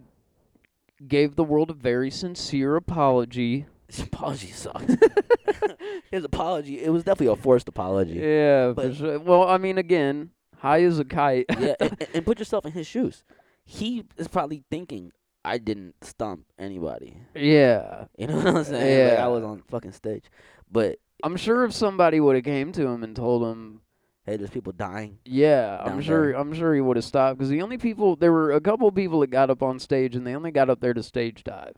gave the world a very sincere apology. His apology sucked. His apology, it was definitely a forced apology. Yeah, for But- sure. Well, I mean, again, high as a kite. yeah, and, and- put yourself in his shoes. He is probably thinking, "I didn't stump anybody." yeah. You know what I'm saying? Like Yeah. I was on fucking stage, but I'm sure if somebody would have came to him and told him, hey, there's people dying. yeah, I'm sure, there. I'm sure he would have stopped because the only people there were a couple people that got up on stage and they only got up there to stage dive.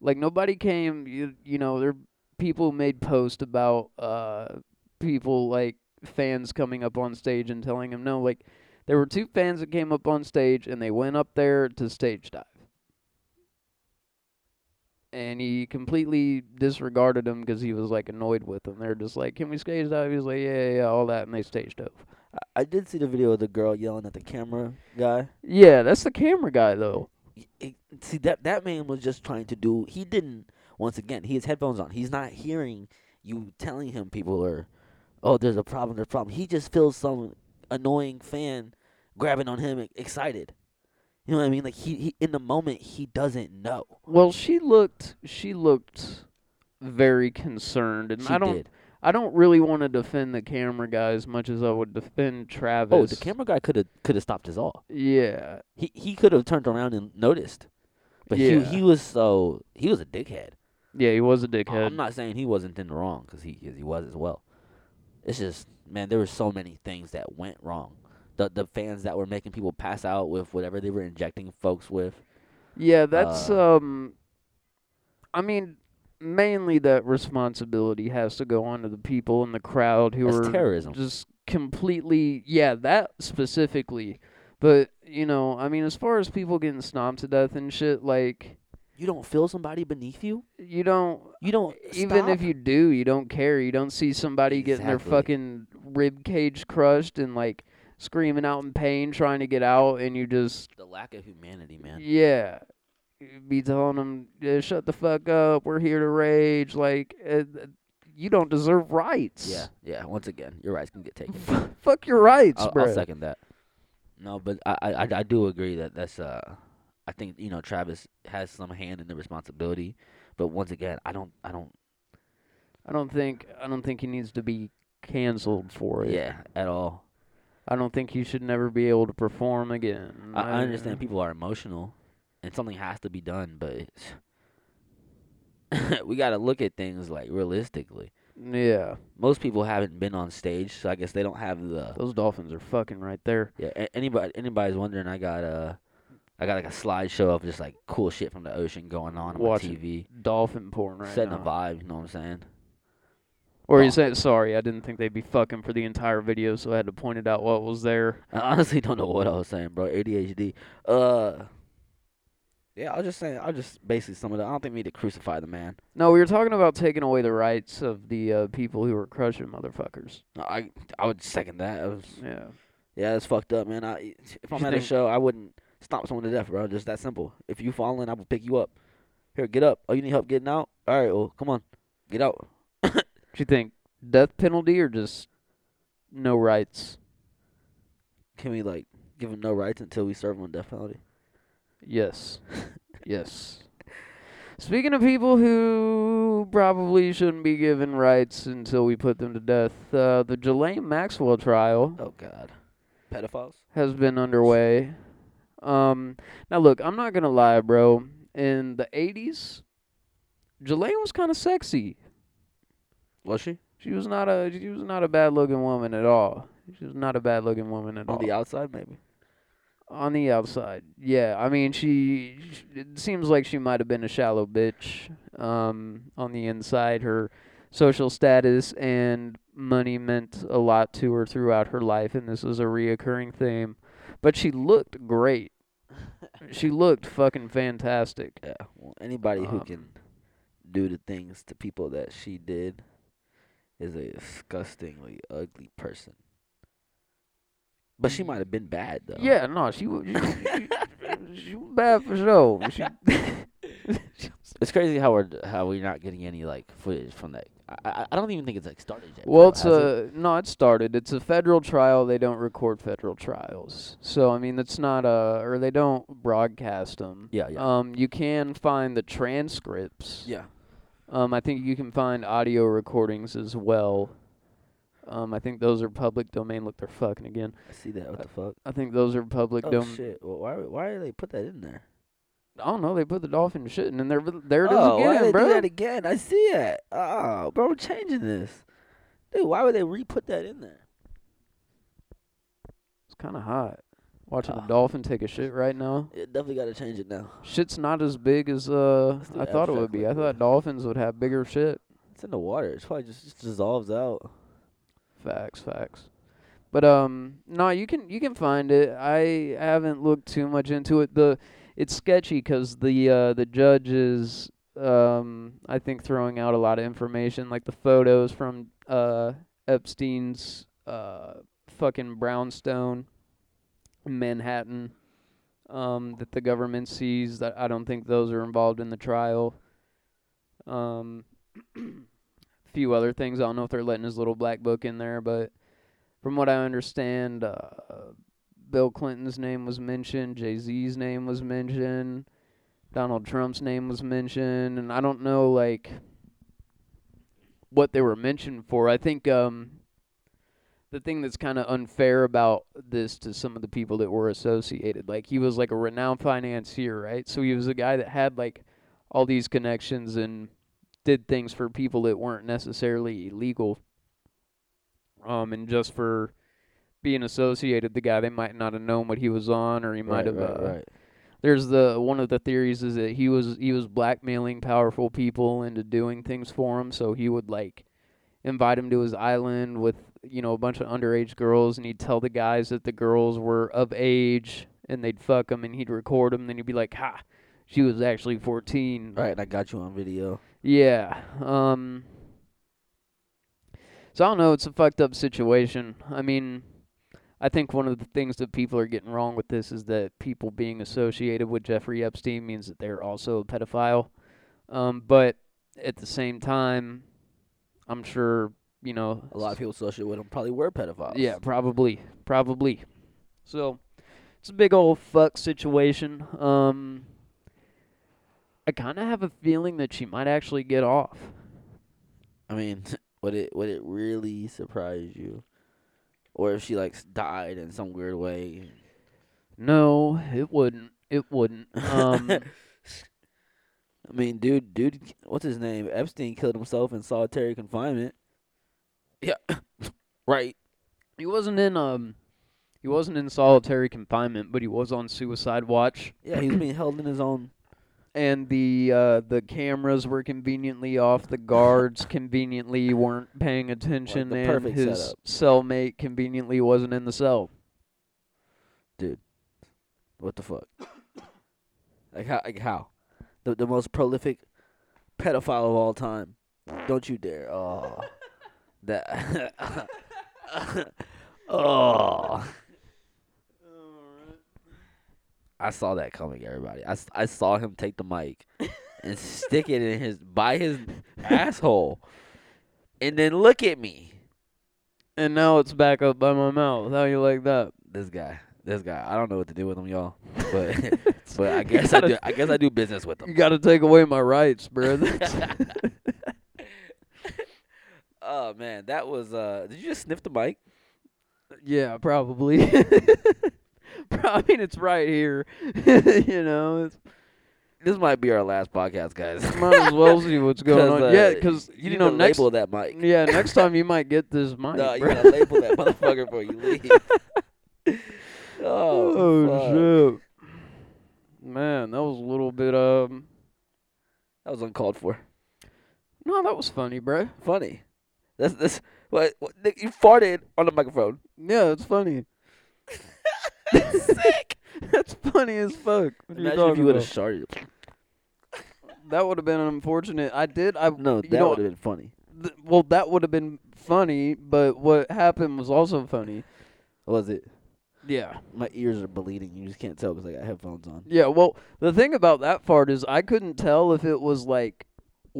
Like nobody came. You, you know, there people made posts about uh people like fans coming up on stage and telling him no. Like there were two fans that came up on stage and they went up there to stage dive. And he completely disregarded them because he was like annoyed with them. They're just like, "Can we stage dive?" He was like, "Yeah, yeah, yeah," all that, and they stage dove. I, I did see the video of the girl yelling at the camera guy. Yeah, that's the camera guy though. It- see that that man was just trying to do. He didn't. Once again, he has headphones on. He's not hearing you telling him people are, oh, there's a problem. There's a problem. He just feels some annoying fan grabbing on him, excited. You know what I mean? Like he, he in the moment he doesn't know. Well, she looked she looked very concerned, and She I don't did. I don't really want to defend the camera guy as much as I would defend Travis. Oh, the camera guy could have could have stopped us all. Yeah, He he could have turned around and noticed, but Yeah. he he was so he was a dickhead. yeah, he was a dickhead. I'm not saying he wasn't in the wrong because he 'cause he was as well. It's just man, there were so many things that went wrong. The the fans that were making people pass out with whatever they were injecting folks with. Yeah, that's Uh, um. I mean, mainly that responsibility has to go on to the people in the crowd who are terrorism. just completely. Yeah, that specifically. But you know, I mean, as far as people getting stomped to death and shit, like You don't feel somebody beneath you. you don't. You don't Even if you do, you don't care. You don't see somebody getting their fucking rib cage crushed and like screaming out in pain trying to get out, and you just the lack of humanity, man. yeah, you'd be telling them, yeah, "Shut the fuck up. We're here to rage." Like, uh, you don't deserve rights. Yeah, yeah. Once again, your rights can get taken. fuck your rights, I'll, bro. I'll second that. No, but I, I I- do agree that that's uh I think you know Travis has some hand in the responsibility, but once again I don't I don't I don't think I don't think he needs to be canceled for it. yeah at all. I don't think he should never be able to perform again. I, I understand people are emotional, and something has to be done, but we got to look at things like realistically. Yeah, Most people haven't been on stage, so I guess they don't have the those dolphins are fucking right there. yeah. a- Anybody anybody's wondering, I got uh I got like a slideshow of just like cool shit from the ocean going on on Watching TV, Dolphin porn right setting now. a vibe. You know what I'm saying? Or you said sorry, I didn't think they'd be fucking for the entire video, so I had to point it out what was there. I honestly don't know what I was saying, bro. ADHD. Uh, yeah, I was just saying. I was just basically some of that. I don't think we need to crucify the man. No, we were talking about taking away the rights of the uh, people who were crushing motherfuckers. I I would second that. It was, Yeah. yeah, it's fucked up, man. I if I'm at a show, I wouldn't stop someone to death, bro. Just that simple. If you falling, I will pick you up. Here, get up. Oh, you need help getting out? All right, well, come on, get out. Do you think death penalty or just no rights? Can we like give him no rights until we serve him on death penalty? Yes. yes. Speaking of people who probably shouldn't be given rights until we put them to death, uh, the Ghislaine Maxwell trial Oh God, pedophiles. has been underway. Um, now look, I'm not gonna lie, bro. In the '80s, Ghislaine was kind of sexy. Was she She was not a she was not a bad looking woman at all. She was not a bad looking woman at all. on the outside? Maybe. On the outside, yeah. I mean, she. sh- It seems like she might have been a shallow bitch. Um, on the inside, her social status and money meant a lot to her throughout her life, and this was a reoccurring theme. But she looked great. she looked fucking fantastic. Yeah. Well, anybody who Um, can do the things to people that she did is a disgustingly ugly person. But she might have been bad though. Yeah, no, she was she, she, was bad for sure. She, It's crazy how we're how we're not getting any like footage from that. I I, don't even think it's like started yet. well, it's has it? a no, it started. It's a federal trial. They don't record federal trials, so I mean, it's not a or they don't broadcast them. yeah yeah Um, you can find the transcripts. yeah. Um, I think you can find audio recordings as well. Um, I think those are public domain. Look, they're fucking again. I see that. What the fuck? I think those are public Oh domain. shit! Well, why why did they put that in there? I don't know. They put the dolphin shitting in there. but There it is oh, why again, did they bro. do that again? I see it. Oh, bro, we're changing this. Dude, why would they re-put that in there? It's kind of hot. Watching Ah. a dolphin take a shit right now. It definitely got to change it now. Shit's not as big as uh Let's do I thought it would be. I thought dolphins would have bigger shit. It's in the water. It's probably just, just dissolves out. Facts, facts. But um, no, you can you can find it. I haven't looked too much into it. The it's sketchy cuz the uh the judge is um I think throwing out a lot of information like the photos from uh Epstein's uh fucking brownstone Manhattan um that the government sees that I don't think those are involved in the trial. Um few other things. I don't know if they're letting his little black book in there, but from what I understand, uh, Bill Clinton's name was mentioned, Jay Z's name was mentioned, Donald Trump's name was mentioned, and I don't know like what they were mentioned for. I think um, the thing that's kind of unfair about this to some of the people that were associated, like he was like a renowned financier, right? So he was a guy that had like all these connections and did things for people that weren't necessarily illegal. Um, and just for being associated, the guy they might not have known what he was on, or he might right, have. right, uh, right. There's the one of the theories is that he was he was blackmailing powerful people into doing things for him, so he would like invite him to his island with you know a bunch of underage girls, and he'd tell the guys that the girls were of age, and they'd fuck him, and he'd record them, and then he'd be like, "Ha, she was actually 14." Right, I got you on video. Yeah. Um So I don't know, it's a fucked up situation. I mean, I think one of the things that people are getting wrong with this is that people being associated with Jeffrey Epstein means that they're also a pedophile. Um but at the same time, I'm sure, you know, A lot of people associated with him probably were pedophiles. yeah, probably, probably. So it's a big old fuck situation. Um, I kind of have a feeling that she might actually get off. I mean, would it would it really surprise you, or if she like died in some weird way? No, it wouldn't. It wouldn't. Um, I mean, dude, dude, what's his name? Epstein killed himself in solitary confinement. Yeah, right. he wasn't in um, he wasn't in solitary confinement, but he was on suicide watch. Yeah, he was being held in his own. and the uh, the cameras were conveniently off. The guards conveniently weren't paying attention, the and his setup. cellmate conveniently wasn't in the cell. Dude, what the fuck? Like how? Like how? The the most prolific pedophile of all time. Don't you dare! Oh, that. oh. I saw that coming, everybody. I, I saw him take the mic and stick it in his by his asshole, and then look at me. And now it's back up by my mouth. How you like that? This guy, this guy. I don't know what to do with him, y'all. But but I guess gotta- I do. I guess I do business with him. You got to take away my rights, bro. Oh man, that was. uh Did you just sniff the mic? yeah, probably. I mean, it's right here. you know, it's, This might be our last podcast, guys. might as well see what's going 'Cause, on. uh, yeah, because you, you, need know to next. label that mic. Yeah, next time you might get this mic. no, you bro. gotta label that motherfucker before you leave. oh, oh shit. Man, that was a little bit um That was uncalled for. No, that was funny, bro. Funny. That's that's what, what Nick, you farted on the microphone. Yeah, it's funny. Sick. That's funny as fuck. What Imagine if you would have started. That would have been unfortunate. I did. I No, that would have been funny. th- well, that would have been funny, but what happened was also funny. Was it? Yeah. My ears are bleeding. You just can't tell because I got headphones on. Yeah, well, the thing about that fart is I couldn't tell if it was like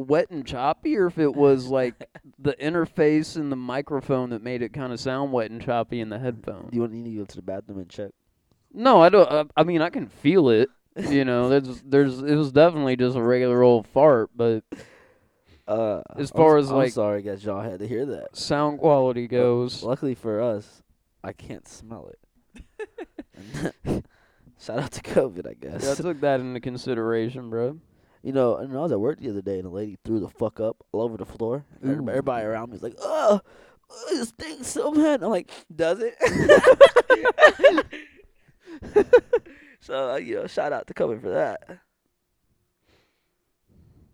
wet and choppy or if it was like the interface and the microphone that made it kind of sound wet and choppy in the headphone. Do you want need to go to the bathroom and check? No, I don't. I, I mean, I can feel it. You know, there's, there's, it was definitely just a regular old fart, but Uh, As I'm far s- as, I'm like- sorry, guys, y'all had to hear that. sound quality goes. Luckily for us, I can't smell it. Shout out to COVID, I guess. Yeah, I took that into consideration, bro. You know, and I was at work the other day, and a lady threw the fuck up all over the floor. And everybody, everybody around me was like, "Oh, this stinks so bad." I'm like, "Does it?" so uh, you know, shout out to COVID for that.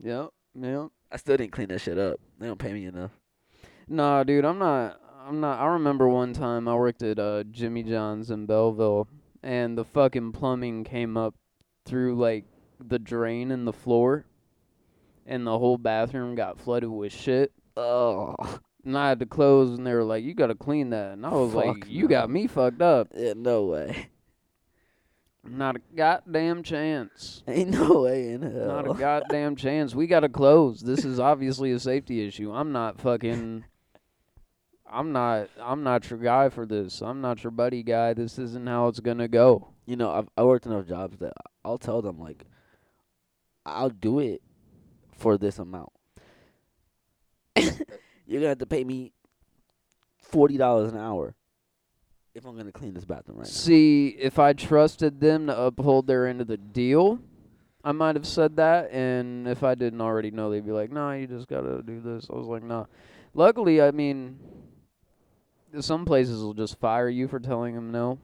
Yep, yep. I still didn't clean that shit up. They don't pay me enough. Nah, dude, I'm not. I'm not. I remember one time I worked at uh, Jimmy John's in Belleville, and the fucking plumbing came up through like the drain in the floor, and the whole bathroom got flooded with shit. Oh, And I had to close, and they were like, "You gotta clean that." And I was like, Fuck "You no. got me fucked up. yeah, no way. Not a goddamn chance. Ain't no way in hell. Not a goddamn chance. We gotta close. This is obviously a safety issue. I'm not fucking. I'm not. I'm not your guy for this. I'm not your buddy guy. This isn't how it's gonna go. you know, I've I worked enough jobs that I'll tell them like, I'll do it for this amount. You're gonna have to pay me forty dollars an hour if I'm gonna clean this bathroom right now. See, if I trusted them to uphold their end of the deal, I might have said that. And if I didn't already know, they'd be like, "Nah, you just gotta do this." I was like, "Nah." Luckily, I mean, some places will just fire you for telling them no,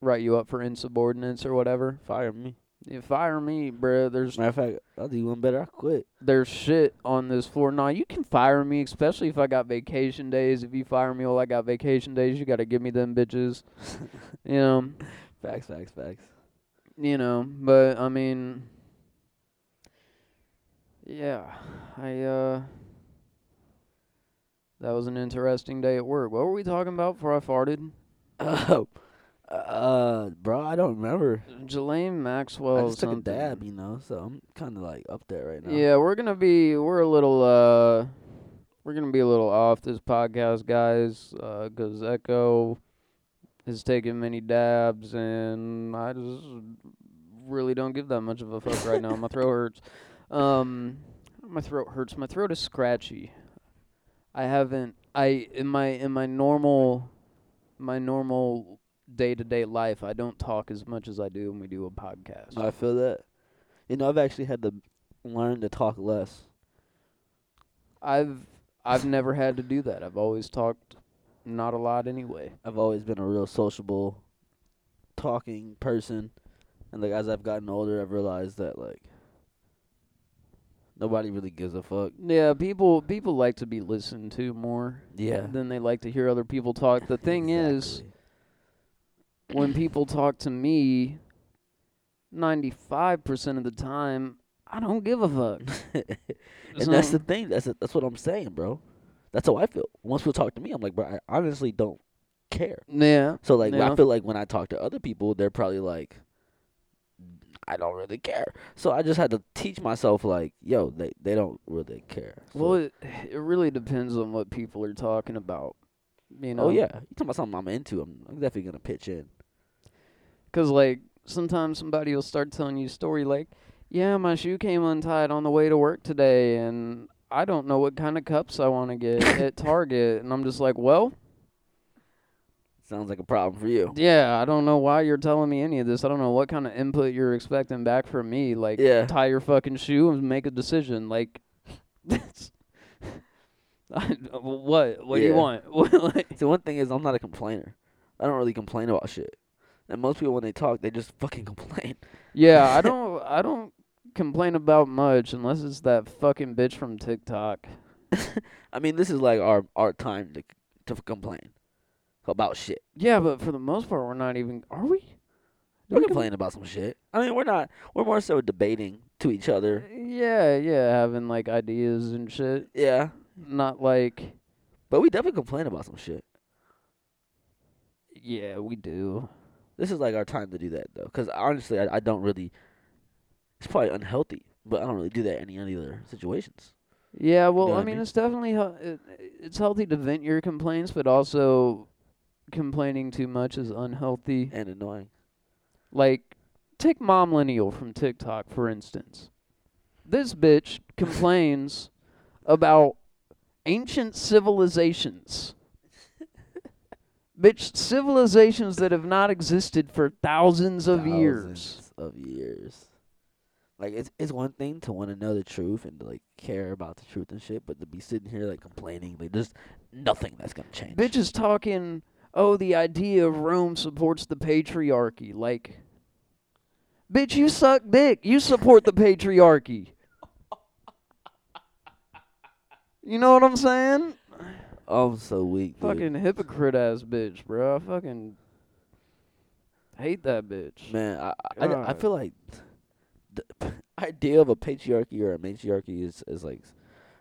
write you up for insubordinance or whatever. Fire me. You fire me, bro. There's Matter of fact, I'll do one better. I quit. there's shit on this floor. Nah, you can fire me, especially if I got vacation days. If you fire me while I got vacation days, you gotta give me them bitches. you know, Facts, facts, facts. you know. But I mean, yeah, I uh, that was an interesting day at work. What were we talking about before I farted? Oh, uh, bro, I don't remember. Ghislaine Maxwell. I just took a dab, you know, so I'm kind of like up there right now. Yeah, we're gonna be we're a little uh we're gonna be a little off this podcast, guys, uh 'cause Echo has taken many dabs, and I just really don't give that much of a fuck right now. My throat hurts. Um, my throat hurts. My throat is scratchy. I haven't. I in my in my normal my normal day to day life. I don't talk as much as I do when we do a podcast. I feel that. You know, I've actually had to learn to talk less. I've I've never had to do that. I've always talked not a lot anyway. I've always been a real sociable, talking person, and like as I've gotten older, I've realized that like nobody really gives a fuck. Yeah, people people like to be listened to more Yeah. than they like to hear other people talk. The thing is, when people talk to me, 95% of the time, I don't give a fuck. and that's the thing. That's that's what I'm saying, bro. That's how I feel. Once people talk to me, I'm like, bro, I honestly don't care. Yeah. So like, Yeah. I feel like when I talk to other people, they're probably like, I don't really care. So I just had to teach myself, like, yo, they they don't really care. So- Well, it, it really depends on what people are talking about. You oh, know? oh yeah, you talking about something I'm into? I'm, I'm definitely gonna pitch in. Cause like sometimes somebody will start telling you a story like, yeah, my shoe came untied on the way to work today, and I don't know what kind of cups I want to get at Target, and I'm just like, well, Sounds like a problem for you. yeah, I don't know why you're telling me any of this. I don't know what kind of input you're expecting back from me. Like, Yeah. tie your fucking shoe and make a decision. Like, what? What do you want? Like, See, one thing is, I'm not a complainer. I don't really complain about shit. And most people, when they talk, they just fucking complain. Yeah, I don't I don't complain about much unless it's that fucking bitch from TikTok. I mean, this is like our our time to to complain about shit. Yeah, but for the most part, we're not even. Are we? We're we complaining about some shit. I mean, we're not. We're more so debating to each other. Uh, yeah, yeah, having like ideas and shit. Yeah, Not like. but we definitely complain about some shit. Yeah, we do. This is like our time to do that though, because honestly, I, I don't really. It's probably unhealthy, but I don't really do that in any other situations. Yeah, well, know I mean, mean? it's definitely it, it's healthy to vent your complaints, but also complaining too much is unhealthy. And annoying. Like, take Momlennial from TikTok, for instance. This bitch complains about ancient civilizations. Bitch, civilizations that have not existed for thousands of years. Of years. Like it's it's one thing to want to know the truth and to like care about the truth and shit, but to be sitting here like complaining, like there's nothing that's gonna change. Bitch is talking, oh, the idea of Rome supports the patriarchy. Like, bitch, you suck dick. You support the patriarchy. You know what I'm saying? I'm so weak. dude. Fucking hypocrite ass bitch, bro. I fucking hate that bitch. man, I I, I, I feel like the idea of a patriarchy or a matriarchy is is like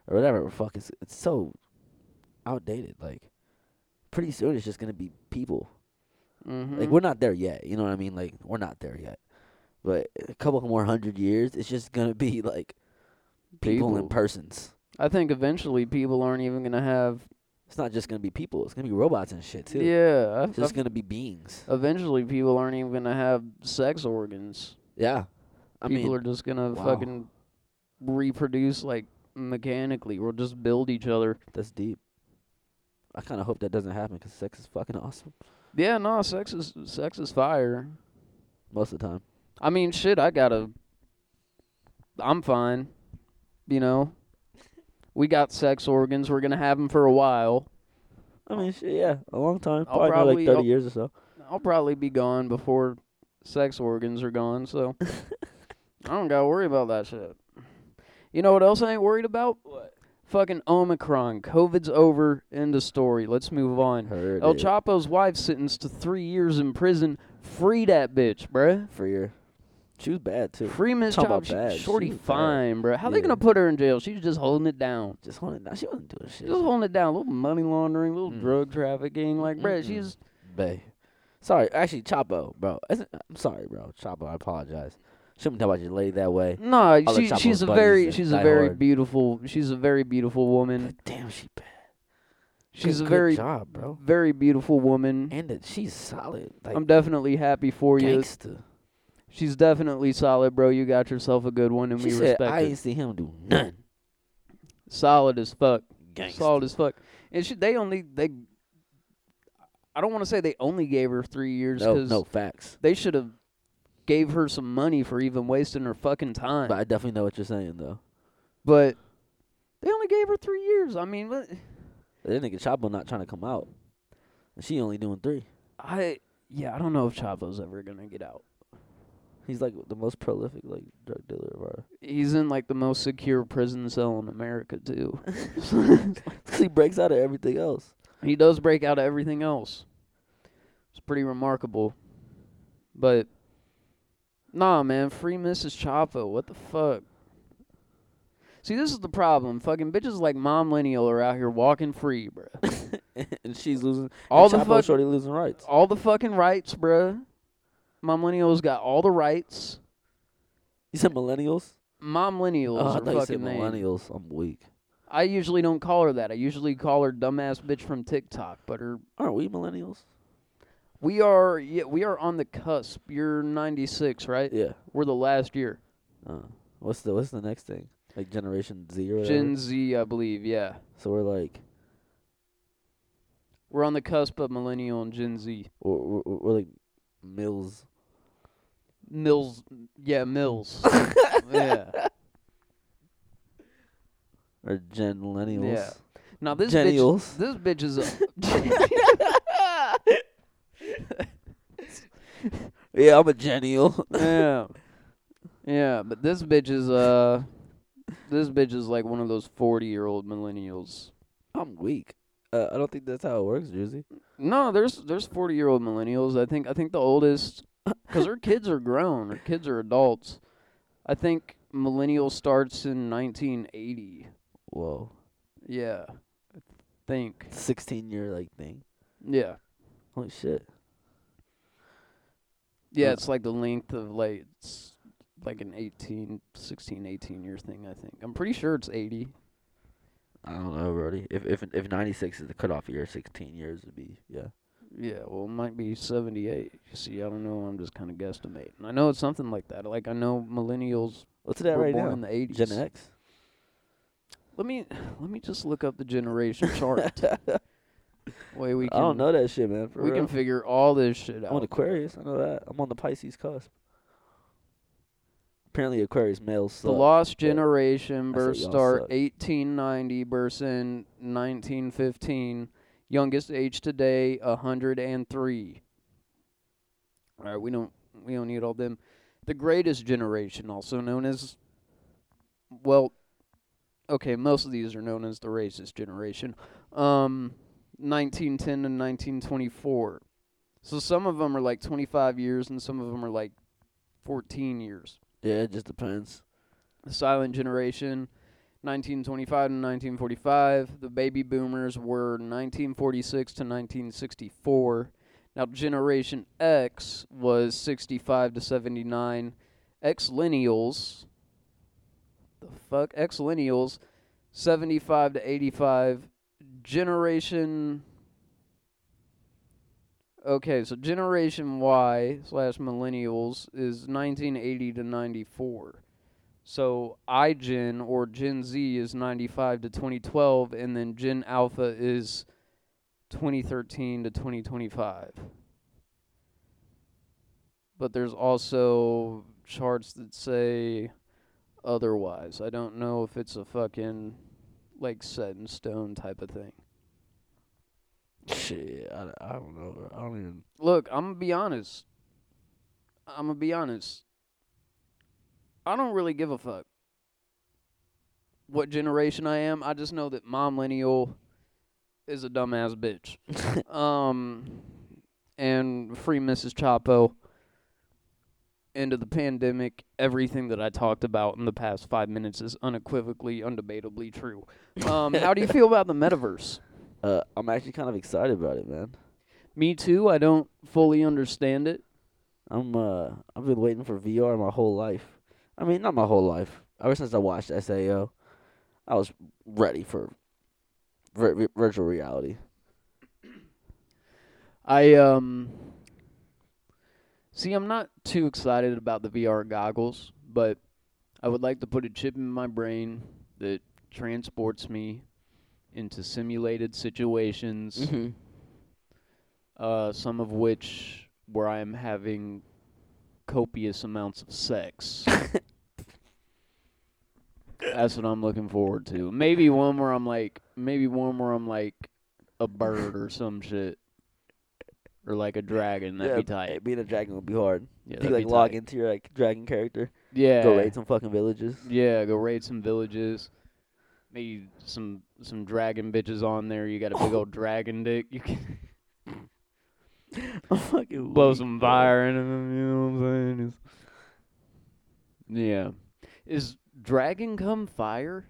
or whatever. Fuck, it's it's so outdated. Like pretty soon it's just gonna be people. Mm-hmm. Like we're not there yet. You know what I mean? Like we're not there yet. But a couple more hundred years, it's just gonna be like people, People. and persons. I think eventually people aren't even gonna have. It's not just gonna be people. It's gonna be robots and shit too. Yeah, It's just gonna be beings. eventually people aren't even gonna have sex organs. Yeah. I people mean, are just gonna wow. fucking reproduce like mechanically or just build each other. that's deep. I kind of hope that doesn't happen because sex is fucking awesome Yeah, no, sex is sex is fire. most of the time. I mean, shit, I gotta. I'm fine. You know, we got sex organs. We're gonna have them for a while. I mean, yeah, a long time. Probably, probably- like 30 I'll- years or so. I'll probably be gone before sex organs are gone, so I don't gotta worry about that shit. You know what else I ain't worried about? What? Fucking Omicron. COVID's over. End of story. Let's move on. Heard El it. Chapo's wife sentenced to three years in prison. Free that bitch, bruh. Free your, she was bad too. Free Miss Talk Chop. about bad. She, She shorty was bad. fine, bruh. How they Yeah. gonna put her in jail? She's just holding it down. Just holding it down. She wasn't doing shit. Just holding it down. little money laundering, little Mm. drug trafficking. Like, bruh, Mm-mm. she's Bay. Sorry, actually, Chapo, bro. Isn't- I'm sorry, bro. Chapo, I apologize. Shouldn't talk about your lady that way. nah. All the She, Chapo's she's a buddies very, she's a die very hard. beautiful. She's a very beautiful woman. But damn, she bad. She's good, a very, good job, bro. very beautiful woman. And that she's solid. Like I'm definitely happy for you. gangsta. She's definitely solid, bro. You got yourself a good one, and She we said, respect I it. ain't see him do none. Solid as fuck. Gangsta. Solid as fuck. And she, they only they. I don't want to say they only gave her three years No, because no facts. they should have gave her some money for even wasting her fucking time. But I definitely know what you're saying, though. But they only gave her three years. I mean, what- That nigga Chapo not trying to come out. And she only doing three. I yeah, I don't know if Chapo's ever gonna get out. He's like the most prolific like drug dealer of our. He's in like the most secure prison cell in America too. he breaks out of everything else. he does break out of everything else. It's pretty remarkable. But nah, man, free Mrs. Chapo. What the fuck? See, this is the problem. Fucking bitches like Momlennial are out here walking free, bruh. and she's losing. All and the Chapo fuck, shorty losing rights. all the fucking rights, bruh. Momlennial's got all the rights. You said millennials? Momlennial Oh, I thought you said fucking name. millennials. I'm weak. I usually don't call her that. I usually call her dumbass bitch from TikTok. But her, Aren't we millennials? we are, yeah, we are on the cusp. You're 96, right? Yeah. We're the last year. Uh, what's the What's the next thing? Like Generation Z or whatever. Gen Z, I believe. Yeah, so we're like, we're on the cusp of millennial and Gen Z. we're, we're, we're like Mills. Mills, yeah, Mills. yeah. Or Gen Millennials. Yeah. Now this bitch, Gennials. this bitch is. A, Yeah, I'm a genial. yeah. Yeah, but this bitch is uh, this bitch is like one of those forty-year-old millennials. I'm weak. Uh, I don't think that's how it works, Juicy. No, there's there's forty-year-old millennials. I think I think the oldest, because her kids are grown. Her kids are adults. I think millennial starts in 1980. Whoa. Yeah, I think. 16 year like thing. Yeah, Holy shit. yeah. It's like the length of like it's like an 18, 16, 18 year thing. I think. I'm pretty sure it's 80. I don't know, Brody. If if if 96 is the cutoff year, 16 years would be yeah. Yeah, well, it might be 78. You see, I don't know. I'm just kind of guesstimating. I know it's something like that. Like I know millennials What's that were right born now? in the 80s. Gen X. Let me let me just look up the generation chart. Way we can, I don't know that shit, man. For we real. can figure all this shit I'm on out. Aquarius. I know that. I'm on the Pisces cusp. Apparently, Aquarius males The suck. lost generation birth start 1890, births in 1915. Youngest age today 103. All right, we don't we don't need all them. The greatest generation, also known as well, okay, most of these are known as the racist generation. Um, 1910 to 1924. So some of them are like 25 years, and some of them are like 14 years. Yeah, it just depends. The silent generation, 1925 to 1945. The baby boomers were 1946 to 1964. Now, Generation X was 65 to 79. X lineals, the fuck? X lineals, 75 to 85. Generation. Okay, so Generation Y slash millennials is 1980 to 94. So iGen or Gen Z is 95 to 2012, and then Gen Alpha is 2013 to 2025. But there's also charts that say otherwise. I don't know if it's a fucking like set in stone type of thing. Shit, I, I don't know. I don't even. Look, I'm gonna be honest. I'm gonna be honest. I don't really give a fuck what generation I am. I just know that mom millennial is a dumbass bitch. um, and free Mrs. Chapo. End of the pandemic. Everything that I talked about in the past five minutes is unequivocally, undebatably true. Um, how do you feel about the metaverse? Uh, I'm actually kind of excited about it, man. Me too. I don't fully understand it. I'm uh, I've been waiting for VR my whole life. I mean, not my whole life. Ever since I watched SAO, I was ready for vir- vir- virtual reality. I um see I'm not too excited about the VR goggles, but I would like to put a chip in my brain that transports me into simulated situations, Mm-hmm. uh some of which where I am having copious amounts of sex. That's what I'm looking forward to. Maybe one where I'm like maybe one where I'm like a bird or some shit. Or like a dragon, that'd be yeah, tight. Being a dragon would be hard. Yeah, you that'd like be log tight. into your like dragon character, Yeah. go raid some fucking villages. Yeah, go raid some villages. Maybe some some dragon bitches on there. You got a big old dragon dick. You can I'm fucking blow weak, some bro. fire into them. You know what I'm saying? It's- yeah. Is dragon come fire?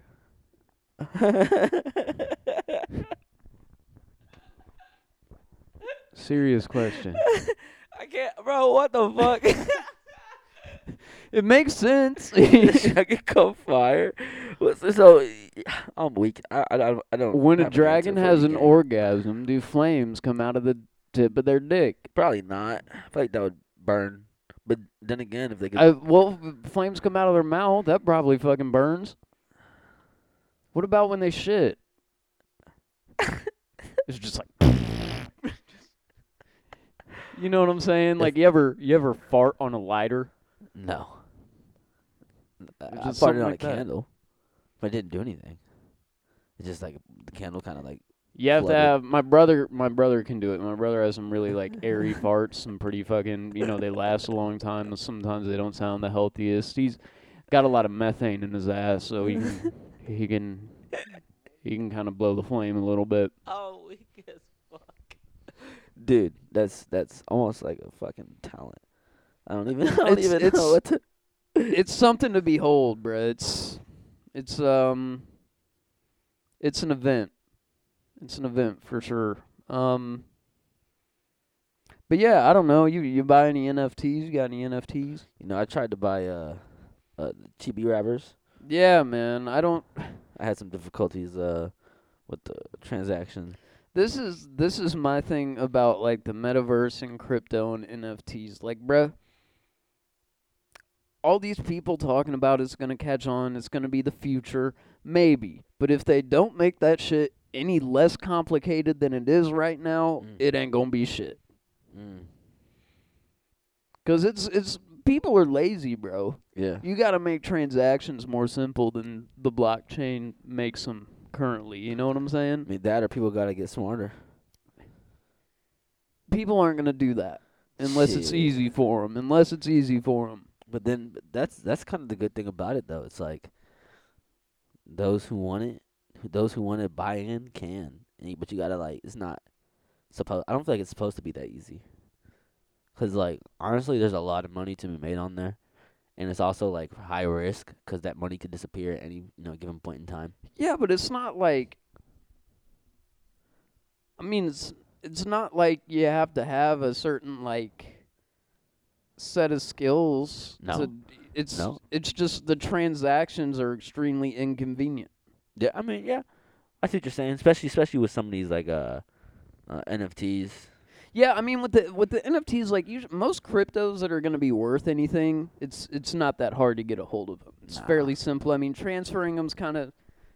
Serious question. I can't, bro. What the fuck? it makes sense. dragon come fire. What's- So oh, I'm weak. I I, don't- I don't. when a have an answer dragon for has you, an gang. orgasm, do flames come out of the tip of their dick? probably not. I feel like that would burn. But then again, if they could, I, well, flames come out of their mouth. That probably fucking burns. What about when they shit? it's just like. you know what I'm saying? Like you ever you ever fart on a lighter? no. I, I farted on like a that. candle, but it didn't do anything. It's just like the candle kind of like You have to have my brother. My brother can do it. My brother has some really like airy farts, some pretty fucking. You know, they last a long time. Sometimes they don't sound the healthiest. He's got a lot of methane in his ass, so he can he can he can kind of blow the flame a little bit. Oh, weak as fuck. Dude, that's that's almost like a fucking talent. I don't even I don't It's- even it's- know what to It's something to behold, bro. It's it's um it's an event. It's an event for sure. Um But yeah, I don't know. You you buy any NFTs? You got any NFTs? You know, I tried to buy uh uh TB wrappers. Yeah, man. I don't I had some difficulties uh with the transaction. this is this is my thing about like the metaverse and crypto and NFTs. Like, bruh, all these people talking about it's gonna catch on, it's gonna be the future, maybe. But if they don't make that shit any less complicated than it is right now, Mm. it ain't gonna be shit. Mm. Cause it's it's people are lazy, bro. Yeah. You got to make transactions more simple than the blockchain makes them currently. You know what I'm saying? I mean that or people gotta get smarter. People aren't gonna do that unless it's easy for them. Unless it's easy for them. But then that's that's kind of the good thing about it though. It's like those who want it, those who want to buy in can. But you gotta like it's not supposed. I don't feel like it's supposed to be that easy. Cause like honestly, there's a lot of money to be made on there, and it's also like high risk because that money could disappear at any you know given point in time. Yeah, but it's not like. I mean, it's it's not like you have to have a certain like set of skills. No. to- it's No. it's just the transactions are extremely inconvenient. Yeah, I mean, yeah, I see what you're saying. Especially especially with some of these like uh, uh NFTs. Yeah, I mean with the with the NFTs, like usually, most cryptos that are going to be worth anything, it's it's not that hard to get a hold of them. It's Nah. fairly simple. I mean, transferring them's kind of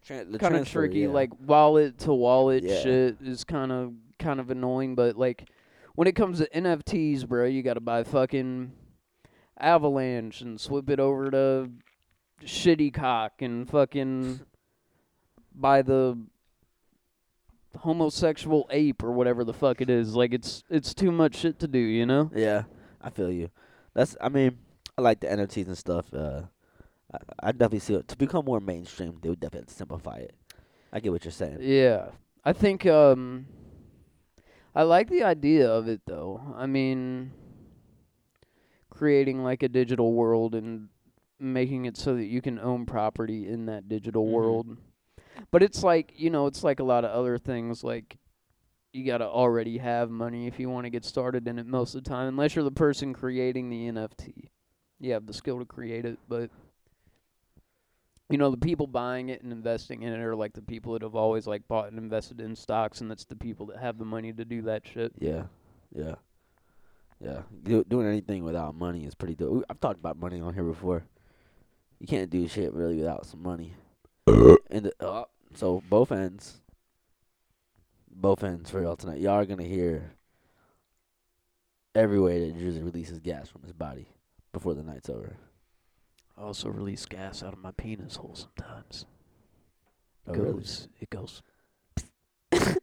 Tran- the kind of transfer, tricky. yeah. Like wallet to wallet Yeah. shit is kind of kind of annoying. But like when it comes to NFTs, bro, you got to buy fucking Avalanche and swip it over to Shitty Cock and fucking buy the homosexual ape or whatever the fuck it is. Like it's it's too much shit to do, you know? Yeah, I feel you. That's I mean, I like the NFTs and stuff. Uh, I, I definitely see it to become more mainstream. They would definitely simplify it. I get what you're saying. Yeah. I think um I like the idea of it though. I mean creating like a digital world and making it so that you can own property in that digital Mhm. world. But it's like, you know, it's like a lot of other things like you got to already have money if you want to get started in it most of the time unless you're the person creating the NFT. You have the skill to create it, but you know the people buying it and investing in it are like the people that have always like bought and invested in stocks and that's the people that have the money to do that shit Yeah, yeah, yeah. Do, doing anything without money is pretty dope. I've talked about money on here before. You can't do shit really without some money. And the, uh, so both ends, both ends for y'all tonight. Y'all are gonna hear every way that Drizzy releases gas from his body before the night's over. i also release gas out of my penis hole sometimes it Oh, really? goes it goes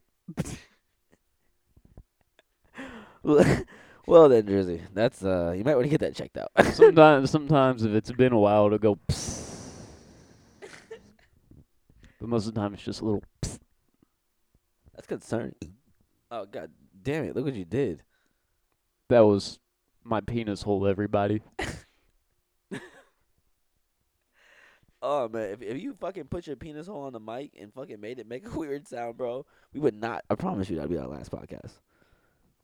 well then, Drizzy, that's uh, you might want to get that checked out. sometimes sometimes if it's been a while it'll go psst. But most of the time it's just a little that's concerning. Oh god damn it! Look what you did. that was my penis hole everybody Oh man, if if you fucking put your penis hole on the mic and fucking made it make a weird sound, bro, we would not. I promise you that'd be our last podcast.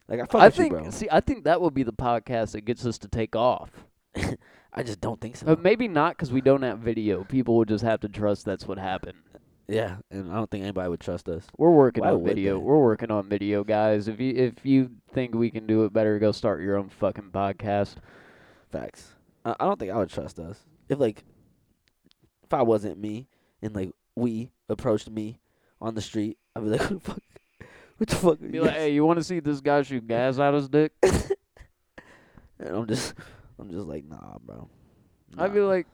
Like I fuck I think you, bro. see I think that will be the podcast that gets us to take off I just don't think so. But maybe not because we don't have video. People will just have to trust that's what happened. Yeah, and I don't think anybody would trust us. We're working Why on video. they? We're working on video, guys. If you if you think we can do it better, go start your own fucking podcast. Facts. I, I don't think I would trust us. If like, if I wasn't me and like we approached me on the street, I'd be like, what the fuck? What the fuck? Be like, hey, you want to see this guy shoot gas out his dick? and I'm just, I'm just like, nah, bro. I'd be like,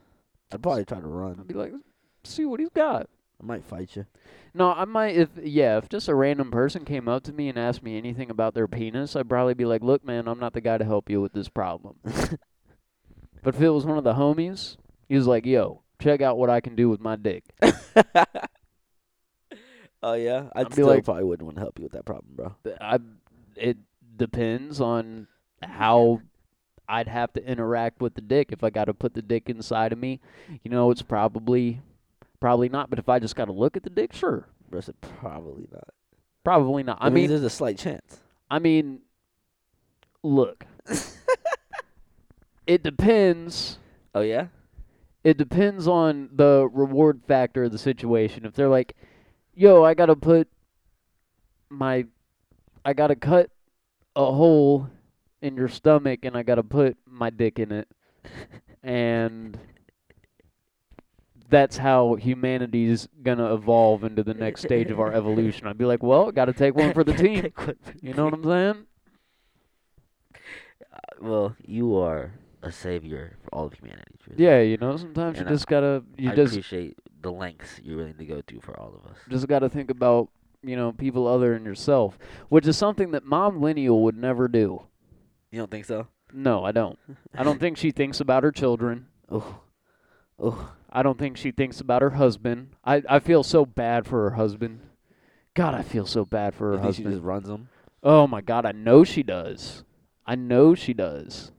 I'd probably try to run. I'd be like, see what he's got. I might fight you. No, I might if yeah, if just a random person came up to me and asked me anything about their penis, I'd probably be like, "Look, man, I'm not the guy to help you with this problem." but if it was one of the homies, he was like, "Yo, check out what I can do with my dick." oh yeah, I'd I'd be still like- probably wouldn't want to help you with that problem, bro. I it depends on how I'd have to interact with the dick. If I got to put the dick inside of me, you know, it's probably probably not. But if I just got to look at the dick, sure, Bro said probably not. probably not. I I mean, mean, there's a slight chance. I mean, look, it depends. Oh yeah. It depends on the reward factor of the situation. If they're like, "Yo, I gotta put my, I gotta cut a hole in your stomach, and I gotta put my dick in it," and that's how humanity's gonna evolve into the next stage of our evolution. I'd be like, "Well, gotta take one for the team." Take one for the You know what I'm saying? Uh, well, you are a savior for all of humanity. Tristan. Yeah, you know, sometimes And you just gotta you I just appreciate the lengths you're willing to go to for all of us. just gotta think about, you know, people other than yourself. Which is something that Momlennial would never do. You don't think so? No, I don't. I don't think she thinks about her children. Oh, oh. I don't think she thinks about her husband. I, I feel so bad for her husband. God, I feel so bad for her You think she husband. just runs them? Oh my God, I know she does. I know she does.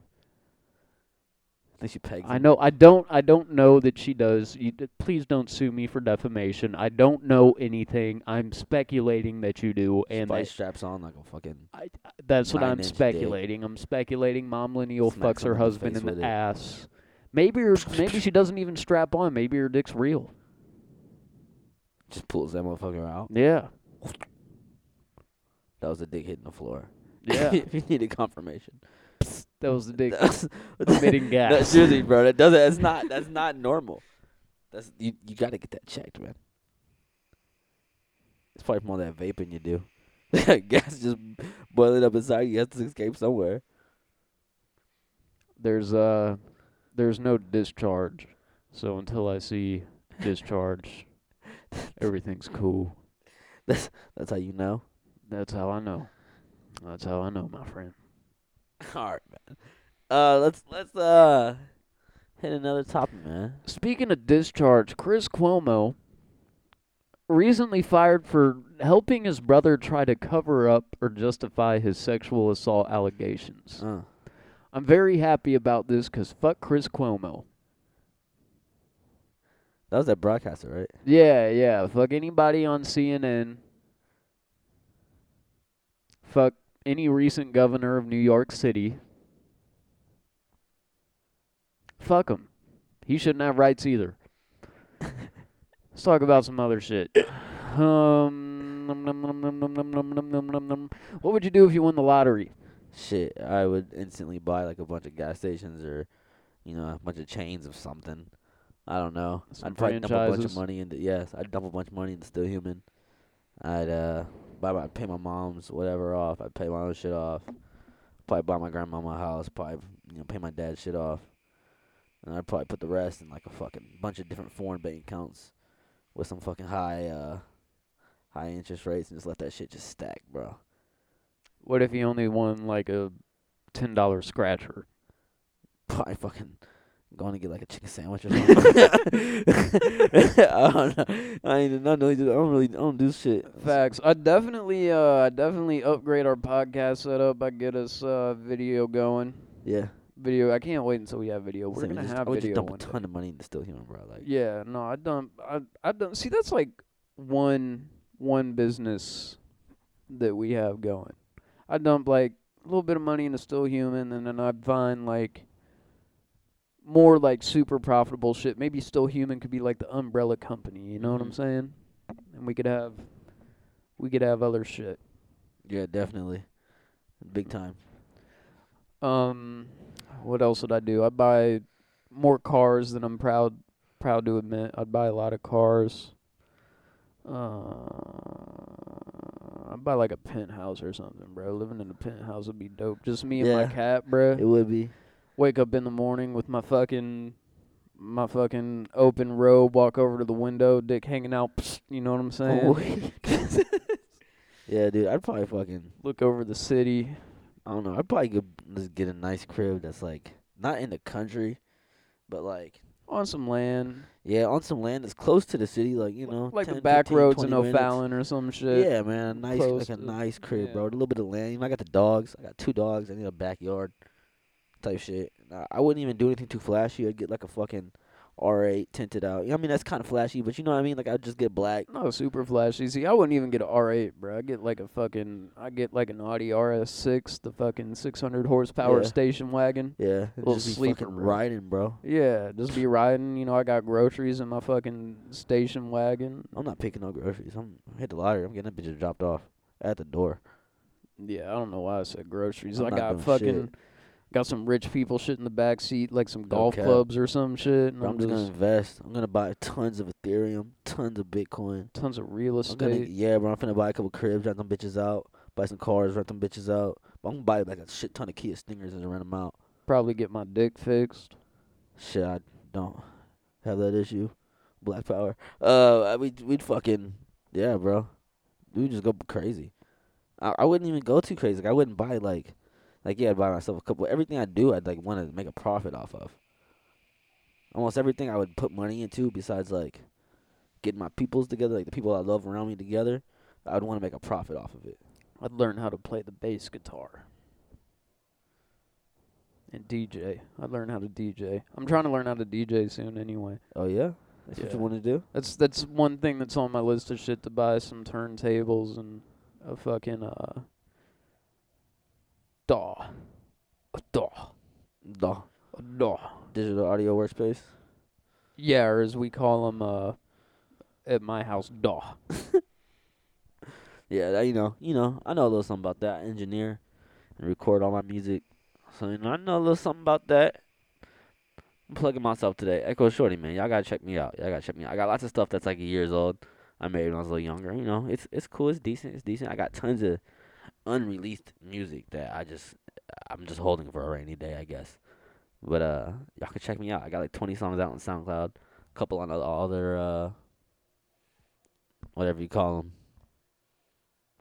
I think she pegs. I him. know. I don't. I don't know that she does. You, please don't sue me for defamation. I don't know anything. I'm speculating that you do, and probably that, straps on like a fucking. I, that's what I'm Nine-inch dick. speculating. I'm speculating. Momlennial fucks her him husband in the it. ass. Maybe her. maybe she doesn't even strap on. Maybe her dick's real. Just pulls that motherfucker out. Yeah. That was a dick hitting the floor. Yeah. if you needed confirmation. that was the dick emitting No, gas. seriously, bro. That doesn't. That's not. That's not normal. That's you. You got to get that checked, man. It's probably from all that vaping you do. Gas just boiling up inside you. Has to escape somewhere. There's uh, there's no discharge. So until I see discharge, everything's cool. That's that's how you know. That's how I know. That's how I know, my friend. All right, man. Uh, let's let's uh hit another topic, man. Speaking of discharge, Chris Cuomo recently fired for helping his brother try to cover up or justify his sexual assault allegations. Uh, I'm very happy about this because fuck Chris Cuomo. That was that broadcaster, right? Yeah, yeah. Fuck anybody on CNN. Fuck any recent governor of New York City. Fuck him. He shouldn't have rights either. Let's talk about some other shit. Um, what would you do if you won the lottery? Shit, I would instantly buy like a bunch of gas stations or, you know, a bunch of chains of something. I don't know. Some I'd probably dump a bunch of money into yes. I'd dump a bunch of money into Still Human. I'd uh buy my pay my mom's whatever off. I'd pay my own shit off. Probably buy my grandma a house. Probably you know pay my dad's shit off. And I'd probably put the rest in like a fucking bunch of different foreign bank accounts with some fucking high uh high interest rates and just let that shit just stack, bro. What if he only won like a ten dollar scratcher? I fucking going to get like a chicken sandwich or something. I don't know. I ain't not really. do- I don't really. I don't do shit. Facts. I definitely, uh, I definitely upgrade our podcast setup. I get us uh, video going. Yeah. Video. I can't wait until we have video. We're Same, gonna just, have I would just dump a one day. ton of money into Still Human, bro. Like, Yeah. No, I don't. I I don't see. That's like one one business that we have going. I dump like a little bit of money into Still Human, and then I'd find like more like super profitable shit. Maybe Still Human could be like the umbrella company. You know what I'm Mhm. saying? And we could have we could have other shit. yeah, definitely, big time. Um, what else would I do? I'd buy more cars than I'm proud proud to admit. I'd buy a lot of cars. Uh, I'd buy like a penthouse or something, bro. Living in a penthouse would be dope. Just me and my cat, bro. It would be. Wake up in the morning with my fucking my fucking open robe, walk over to the window, dick hanging out. Psst, you know what I'm oh, saying? yeah, dude. I'd probably fucking. Look over the city. I don't know. I'd probably go just get a nice crib that's like not in the country, but like on some land. Yeah, on some land that's close to the city, like you know, like 10, the back 15, roads in 20 minutes. O'Fallon or some shit. Yeah, man, nice Close like a nice crib, yeah. bro. A little bit of land. You know, I got the dogs. I got two dogs. I need a backyard type shit. Nah, I wouldn't even do anything too flashy. I'd get like a fucking R8 tinted out. I mean, that's kind of flashy, but you know what I mean. Like I'd just get black. No, super flashy. See, I wouldn't even get an R8, bro. I get like a fucking, I get like an Audi RS6, the fucking 600 horsepower Yeah. station wagon. Yeah, Little just be sleeper, fucking bro. riding, bro. Yeah, just be riding. You know, I got groceries in my fucking station wagon. I'm not picking no groceries. I'm I hit the lottery. I'm getting that bitch dropped off at the door. Yeah, I don't know why I said groceries. I'm I got fucking, shit. Got some rich people shit in the back seat, like some golf cap. clubs or some shit. And I'm, I'm just gonna invest. I'm gonna buy tons of Ethereum, tons of Bitcoin. tons of real I'm gonna, estate. yeah, bro. I'm finna buy a couple cribs, rent them bitches out. Buy some cars, rent them bitches out. But I'm gonna buy like a shit ton of Kia Stingers and rent them out. Probably get my dick fixed. Shit, I don't have that issue. Black power. Uh, we we'd fucking yeah, bro. We just go crazy. I I wouldn't even go too crazy. Like I wouldn't buy like, like yeah, I'd buy myself a couple. Everything I do, I'd like want to make a profit off of. Almost everything I would put money into, besides like getting my peoples together, like the people I love around me together, I'd want to make a profit off of it. I'd learn how to play the bass guitar. And DJ. I'd learn how to DJ. I'm trying to learn how to DJ soon anyway. Oh yeah, that's what you want to do. That's that's one thing that's on my list of shit to buy some turntables and a fucking uh DAW. DAW. A DAW. digital audio workspace. Yeah, or as we call them uh at my house, DAW. Yeah, that, you know, you know, I know a little something about that. Engineer and record all my music, so you know, I know a little something about that. I'm plugging myself today. Echo Shorty, man, y'all gotta check me out. Y'all gotta check me out. I got lots of stuff that's like years old. I made when I was a little younger. You know, it's it's cool. It's decent. It's decent. I got tons of unreleased music that I just I'm just holding for a rainy day, I guess. But uh, y'all can check me out. I got like 20 songs out on SoundCloud, a couple on other uh, whatever you call them,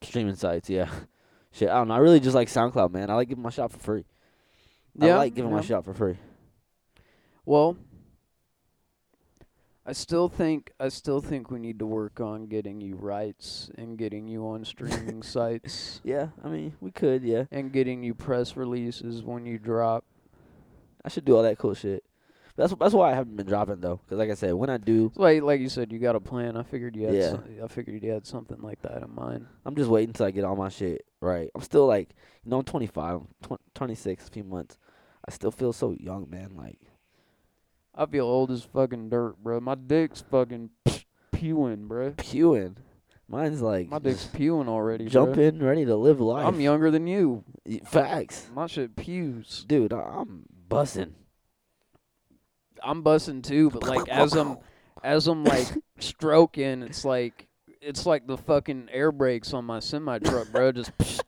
streaming sites. Yeah, shit. I don't know. I really just like SoundCloud, man. I like giving my shot for free. Yeah, I like giving my yeah. shot for free. Well, I still think I still think we need to work on getting you rights and getting you on streaming sites Yeah, I mean, we could. Yeah, and getting you press releases when you drop. I should do all that cool shit. That's that's why I haven't been dropping though, because like I said, when I do, Like like you said, you got a plan. I figured you had. Yeah. Some, I figured you had something like that in mind. I'm just waiting till I get all my shit right. I'm still like, you know, I'm 25, I'm tw- 26, a few months. I still feel so young, man. Like, I feel old as fucking dirt, bro. My dick's fucking pewing, bro. pewing. Mine's like My dick's pewing already, bro. jumping, ready to live life. I'm younger than you. Facts, My shit pews. dude. I'm bussing. I'm bussing too, but like as I'm as I'm like stroking, it's like it's like the fucking air brakes on my semi truck, bro. Just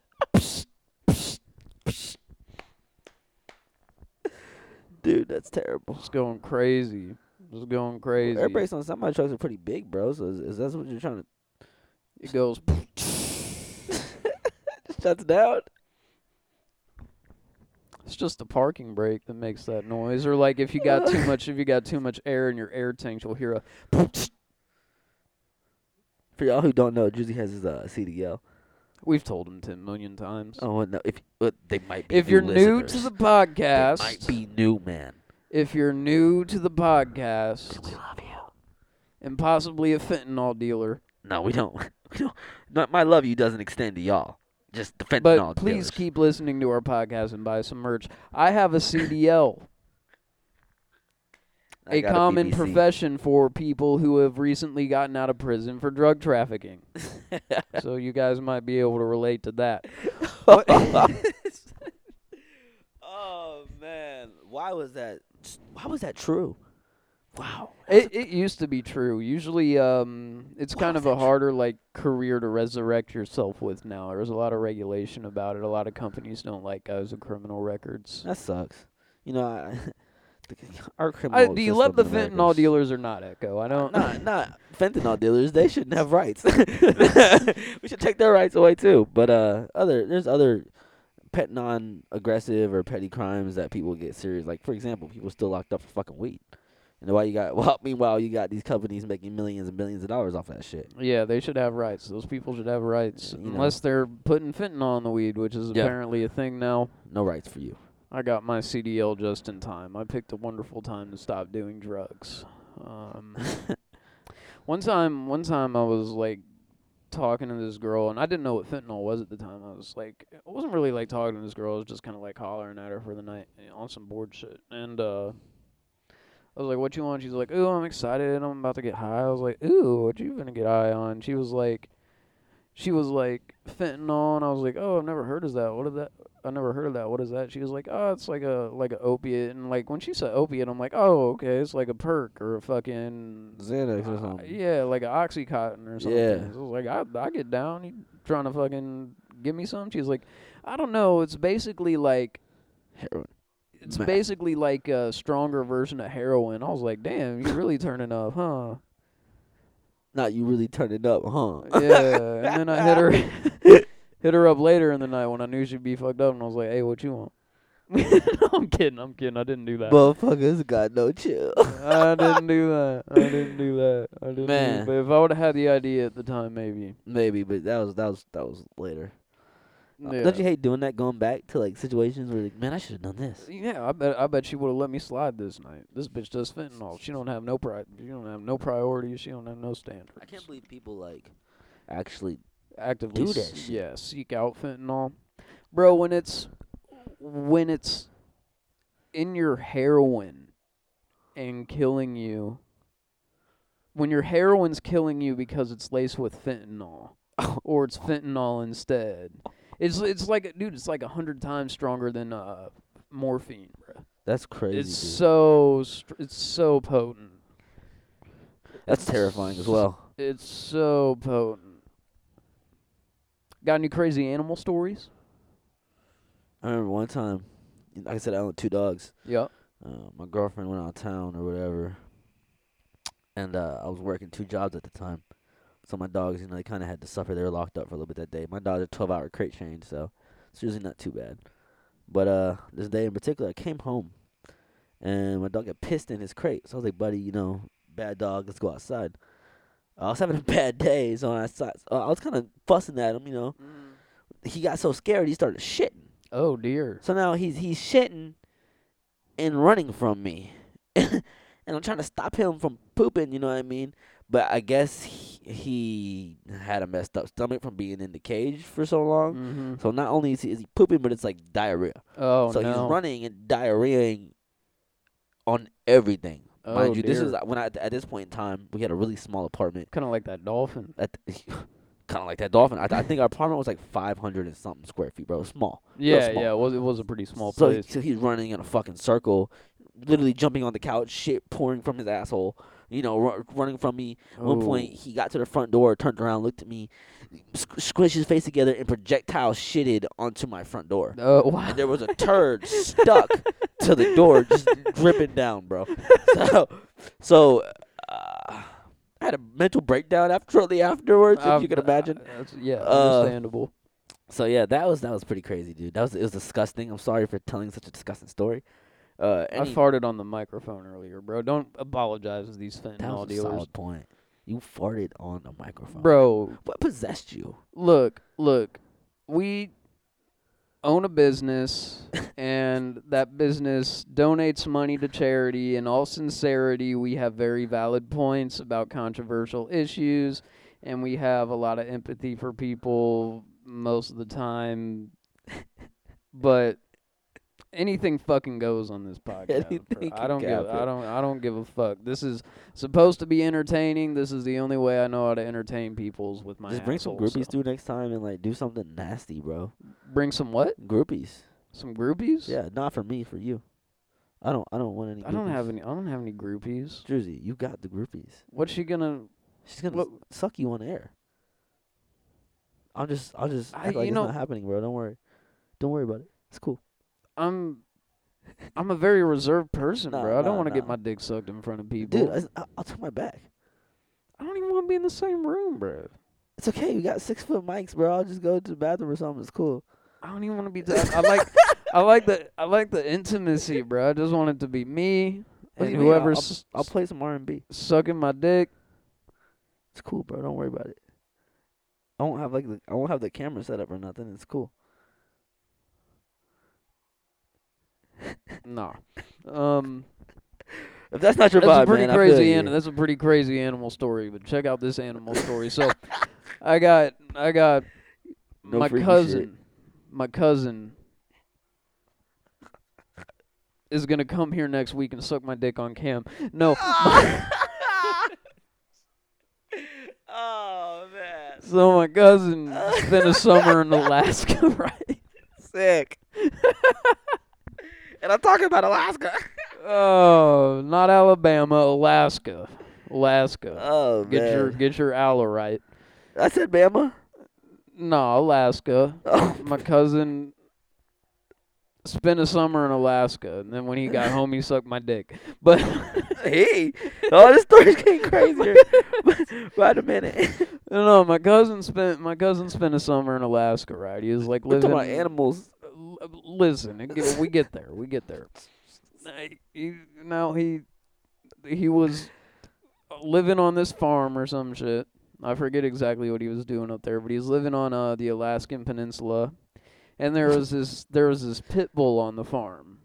dude, that's terrible. just going crazy. Just going crazy. Air brakes on semi trucks are pretty big, bro. So is, is that what you're trying to? It goes to shut down? it's just the parking brake that makes that noise. Or like if you got too much if you got too much air in your air tanks, you'll hear a For y'all who don't know, Juicy has his uh, CDL. We've told them ten million times. Oh no, if but they might be. if you're new to listeners. the They podcast, might be new, man. if you're new to the podcast We love you. and possibly a fentanyl dealer, No, we don't. We don't. Not my love you doesn't extend to y'all. Just the fentanyl But please dealers. keep listening to our podcast and buy some merch. I have a CDL, I a common BBC. profession for people who have recently gotten out of prison for drug trafficking. so you guys might be able to relate to that. oh man, why was that? Why was that true? Wow. It it used to be true. Usually, um, it's kind of a harder like career to resurrect yourself with now. There's a lot of regulation about it. A lot of companies don't like guys with criminal records. That sucks. You know, I, our criminal I, do you love the fentanyl dealers or not, Echo? I don't. Not not fentanyl dealers. They shouldn't have rights. we should take their rights away too. But uh, other there's other pet non-aggressive or petty crimes that people get serious. Like for example, people still locked up for fucking weed. And why you got well, meanwhile you got these companies making millions and billions of dollars off that shit. Yeah, they should have rights. Those people should have rights, You know. unless they're putting fentanyl in the weed, which is Yeah. apparently a thing now. No rights for you. I got my CDL just in time. I picked a wonderful time to stop doing drugs. Um, one time, one time I was like talking to this girl, and I didn't know what fentanyl was at the time. I was like, I wasn't really like talking to this girl. I was just kind of like hollering at her for the night you know, on some board shit. And uh, I was like, "What you want?" She's like, "Ooh, I'm excited. I'm about to get high." I was like, "Ooh, what you gonna get high on?" She was like, she was like fentanyl, and I was like, "Oh, I've never heard of that. What is that? I never heard of that. What is that?" She was like, "Oh, it's like a like an opiate." And like when she said opiate, I'm like, "Oh, okay, it's like a perk or a fucking Xanax or uh, something. yeah, like a oxycontin or something." Yeah. So I was like, "I I get down. You trying to fucking give me some?" She's like, "I don't know. It's basically like." Heroin. It's basically like a stronger version of heroin. I was like, "Damn, you really turning up, huh?" Not you really turned it up, huh? yeah, and then I hit her, hit her up later in the night when I knew she'd be fucked up, and I was like, "Hey, what you want?" no, I'm kidding. I'm kidding. I didn't do that. Motherfuckers got no chill. I didn't do that. I didn't do that. I didn't. Man. Do, but if I would have had the idea at the time, maybe. Maybe, but that was that was that was later. Uh, Yeah. Don't you hate doing that? Going back to like situations where, like, man, I should have done this. Yeah, I bet. I bet she would have let me slide this night. This bitch does fentanyl. She don't have no pri. She don't have no priorities. She don't have no standards. I can't believe people like actually. Actively do that s- yeah seek out fentanyl bro when it's when it's in your heroin and killing you when your heroin's killing you because it's laced with fentanyl or it's fentanyl instead it's it's like dude it's like a hundred times stronger than uh morphine bro That's crazy. it's dude. so str- it's so potent That's terrifying as well. it's so potent got any crazy animal stories I remember one time, like I said, I owned two dogs. Yep. Uh, my girlfriend went out of town or whatever, and uh, I was working two jobs at the time. So my dogs, you know, they kind of had to suffer. They were locked up for a little bit that day. My dogs are twelve hour crate change, so it's usually not too bad. But uh, this day in particular, I came home, and my dog got pissed in his crate. So I was like, "Buddy, you know, bad dog, let's go outside." I was having a bad day, so I, so I was kind of fussing at him. You know, he got so scared he started shitting. Oh dear. So now he's he's shitting and running from me, and I'm trying to stop him from pooping. You know what I mean? But I guess he, he had a messed up stomach from being in the cage for so long. Mm-hmm. So not only is he, is he pooping, but it's like diarrhea. Oh so no. he's running and diarrheaing on everything. Oh, Mind you, this is when I at this point in time we had a really small apartment. kind of like that dolphin. At kind of like that dolphin. I, I think our apartment was like 500 and something square feet, bro. Small. Yeah, small. yeah. It was it was a pretty small so, place. so he's running in a fucking circle, literally jumping on the couch, shit pouring from his asshole. You know, ru- running from me. At one point, he got to the front door, turned around, looked at me, squ- squished his face together, and projectile shitted onto my front door. Oh wow. And there was a turd stuck to the door, just dripping down, bro. So, so uh, I had a mental breakdown after, shortly afterwards, if Um, you can imagine. uh, yeah, Uh, understandable. So yeah, that was that was pretty crazy, dude. That was it was disgusting. I'm sorry for telling such a disgusting story. Uh, I any- farted on the microphone earlier, bro. Don't apologize to these that fentanyl was a dealers, solid point. You farted on the microphone, bro. What possessed you? Look, look. We own a business, and that business donates money to charity. In all sincerity, we have very valid points about controversial issues, and we have a lot of empathy for people most of the time. but anything fucking goes on this podcast. Anything I don't give. I don't. I don't give a fuck. This is supposed to be entertaining. This is the only way I know how to entertain people's with my Just bring some groupies so. through next time and like do something nasty, bro. Bring some what? Groupies. Some groupies? Yeah, not for me, for you. I don't. I don't want any. I don't have any. I don't have any groupies. Jersey, you got the groupies. What's she gonna? She's gonna What- suck you on air. I'll just. I'll just I- act like you it's know- not happening, bro. Don't worry. Don't worry about it. It's cool. I'm. I'm a very reserved person, Nah, bro. I don't want to get my dick sucked in front of people. Dude, I, I'll turn my back. I don't even want to be in the same room, bro. It's okay. We got six foot mics, bro. I'll just go to the bathroom or something. It's cool. I don't even want to be. T- I like, I like the, I like the intimacy, bro. I just want it to be me What do and you mean? I'll- whoever's I'll play some R and B. sucking my dick. It's cool, bro. Don't worry about it. I won't have like the I won't have the camera set up or nothing. It's cool. Nah. Um, If that's not your that's vibe, a pretty man, crazy animal. That's a pretty crazy animal story. But check out this animal story. So, I got, I got No my cousin. shit. My cousin is gonna come here next week and suck my dick on cam. No, oh man, so my cousin spent a summer in Alaska, right? sick. And I'm talking about Alaska. Oh, not Alabama, Alaska, Alaska. Oh Get man, your get your aloe right. I said Bama. No, Alaska. Oh, My cousin spent a summer in Alaska, and then when he got home, he sucked my dick. But hey, oh, this story's getting crazier. Wait a minute. no, no, my cousin spent my cousin spent a summer in Alaska. Right? He was like We're living. talking about animals. Listen, we get there. We get there. He, now he he was living on this farm or some shit. I forget exactly what he was doing up there, but he was living on uh, the Alaskan Peninsula, and there was this there was this pit bull on the farm.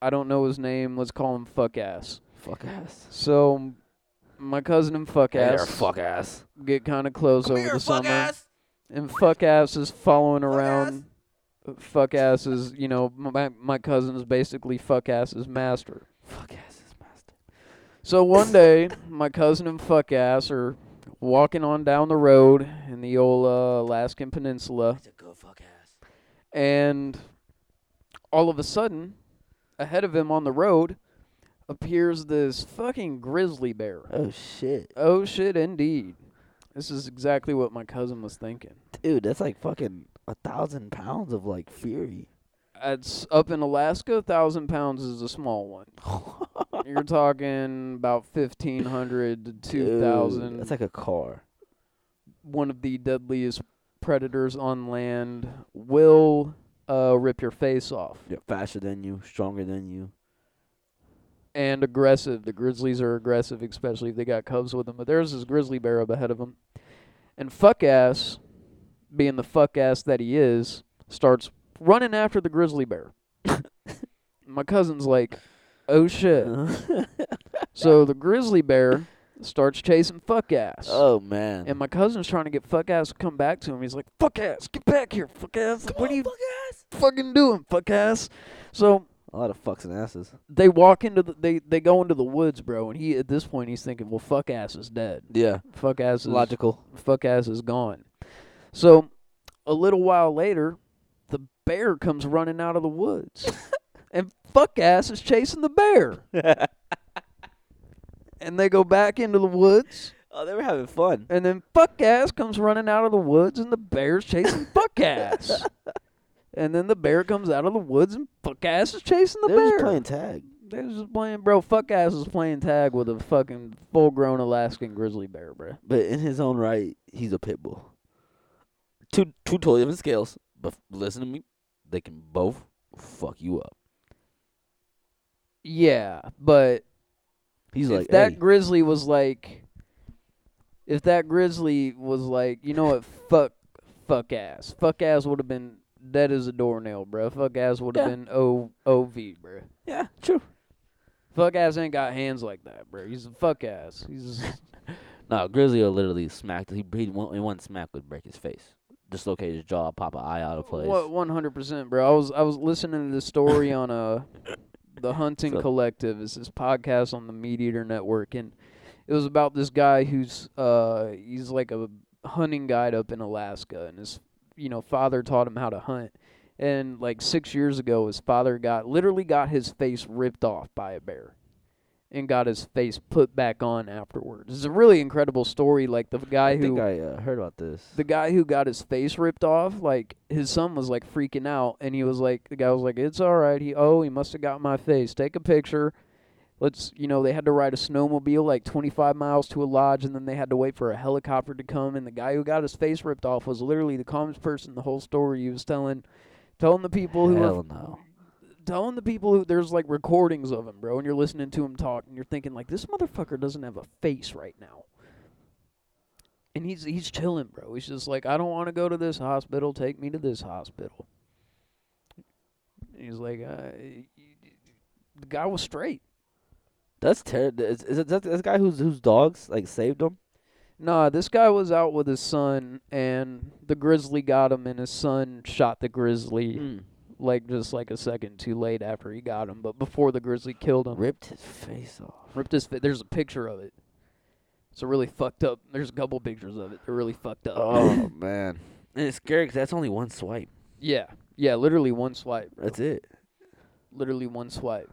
I don't know his name. Let's call him Fuck Ass. Fuck ass. So my cousin and Fuck Hey there, Ass fuck ass. get kind of close Come over here, the fuck summer ass. and fuck ass is following Fuck around. Fuck ass is you know my my cousin is basically fuck ass's master. Fuck ass is master. So one day, my cousin and fuck ass are walking on down the road in the old uh, Alaskan Peninsula, He's a good fuck ass. and all of a sudden, ahead of him on the road, appears this fucking grizzly bear. Oh shit, Oh shit, indeed. This is exactly what my cousin was thinking. dude, that's like fucking a thousand pounds of like fury. It's up in Alaska. A thousand pounds is a small one. You're talking about fifteen hundred to two thousand. That's like a car. one of the deadliest predators on land will uh, rip your face off. Yeah, faster than you, stronger than you. And aggressive. The grizzlies are aggressive, especially if they got cubs with them. But there's this grizzly bear up ahead of them. And fuck ass, being the fuck ass that he is, starts running after the grizzly bear. My cousin's like, oh shit. So the grizzly bear starts chasing fuck ass. oh man. And my cousin's trying to get fuck ass to come back to him. He's like, fuck ass, get back here, fuck ass. what are you fuck ass? fucking doing, fuck ass? So A lot of fucks and asses. they walk into the they they go into the woods, bro, and he at this point he's thinking, Well fuck ass is dead. Yeah, Fuck ass is logical. fuck ass is gone. So a little while later, the bear comes running out of the woods. and fuck ass is chasing the bear. And they go back into the woods. oh, they were having fun. And then fuck ass comes running out of the woods and the bear's chasing fuck ass. And then the bear comes out of the woods and fuck ass is chasing the they were bear. They're just playing tag. They're just playing, bro. Fuck ass is playing tag with a fucking full grown Alaskan grizzly bear, bro. But in his own right, he's a pit bull. Two two totally different scales. But listen to me, they can both fuck you up. Yeah, but He's if like, that hey, grizzly was like, if that grizzly was like, you know what, fuck, fuck ass, fuck ass would have been dead as a doornail, bro. Fuck ass would have Yeah. been O O V, bro. yeah, true. Fuck ass ain't got hands like that, bro. He's a fuck ass. He's No, Grizzly will literally smack. He he one smack would break his face, dislocate his jaw, pop an eye out of place. What one hundred percent, bro. I was I was listening to this story on uh the Hunting So- Collective. It's this podcast on the MeatEater Network, and it was about this guy who's uh he's like a hunting guide up in Alaska, and his you know father taught him how to hunt. And like six years ago, his father got literally got his face ripped off by a bear, and got his face put back on afterwards. It's a really incredible story. Like the guy I who think I uh, heard about this. the guy who got his face ripped off, like his son was like freaking out, and he was like, the guy was like, "It's all right." He oh, he must have got my face. Take a picture. Let's, you know, they had to ride a snowmobile like 25 miles to a lodge, and then they had to wait for a helicopter to come. And the guy who got his face ripped off was literally the calmest person in the whole story. He was telling, telling the people who were Hell no. Telling the people who there's like recordings of him, bro, and you're listening to him talk, and you're thinking like, this motherfucker doesn't have a face right now. And he's he's chilling, bro. He's just like, I don't want to go to this hospital. Take me to this hospital. He's like, uh, the guy was straight. That's terrible. Is, is it that this guy whose whose dogs like saved him? Nah, this guy was out with his son, and the grizzly got him, and his son shot the grizzly Mm. Like just like a second too late after he got him, but before the grizzly killed him. Ripped his face off. ripped his. Fa- there's a picture of it. It's a really fucked up. There's a couple pictures of it. They're really fucked up. Oh man, and it's scary because that's only one swipe. yeah, yeah. Literally one swipe. Bro. That's it. Literally one swipe.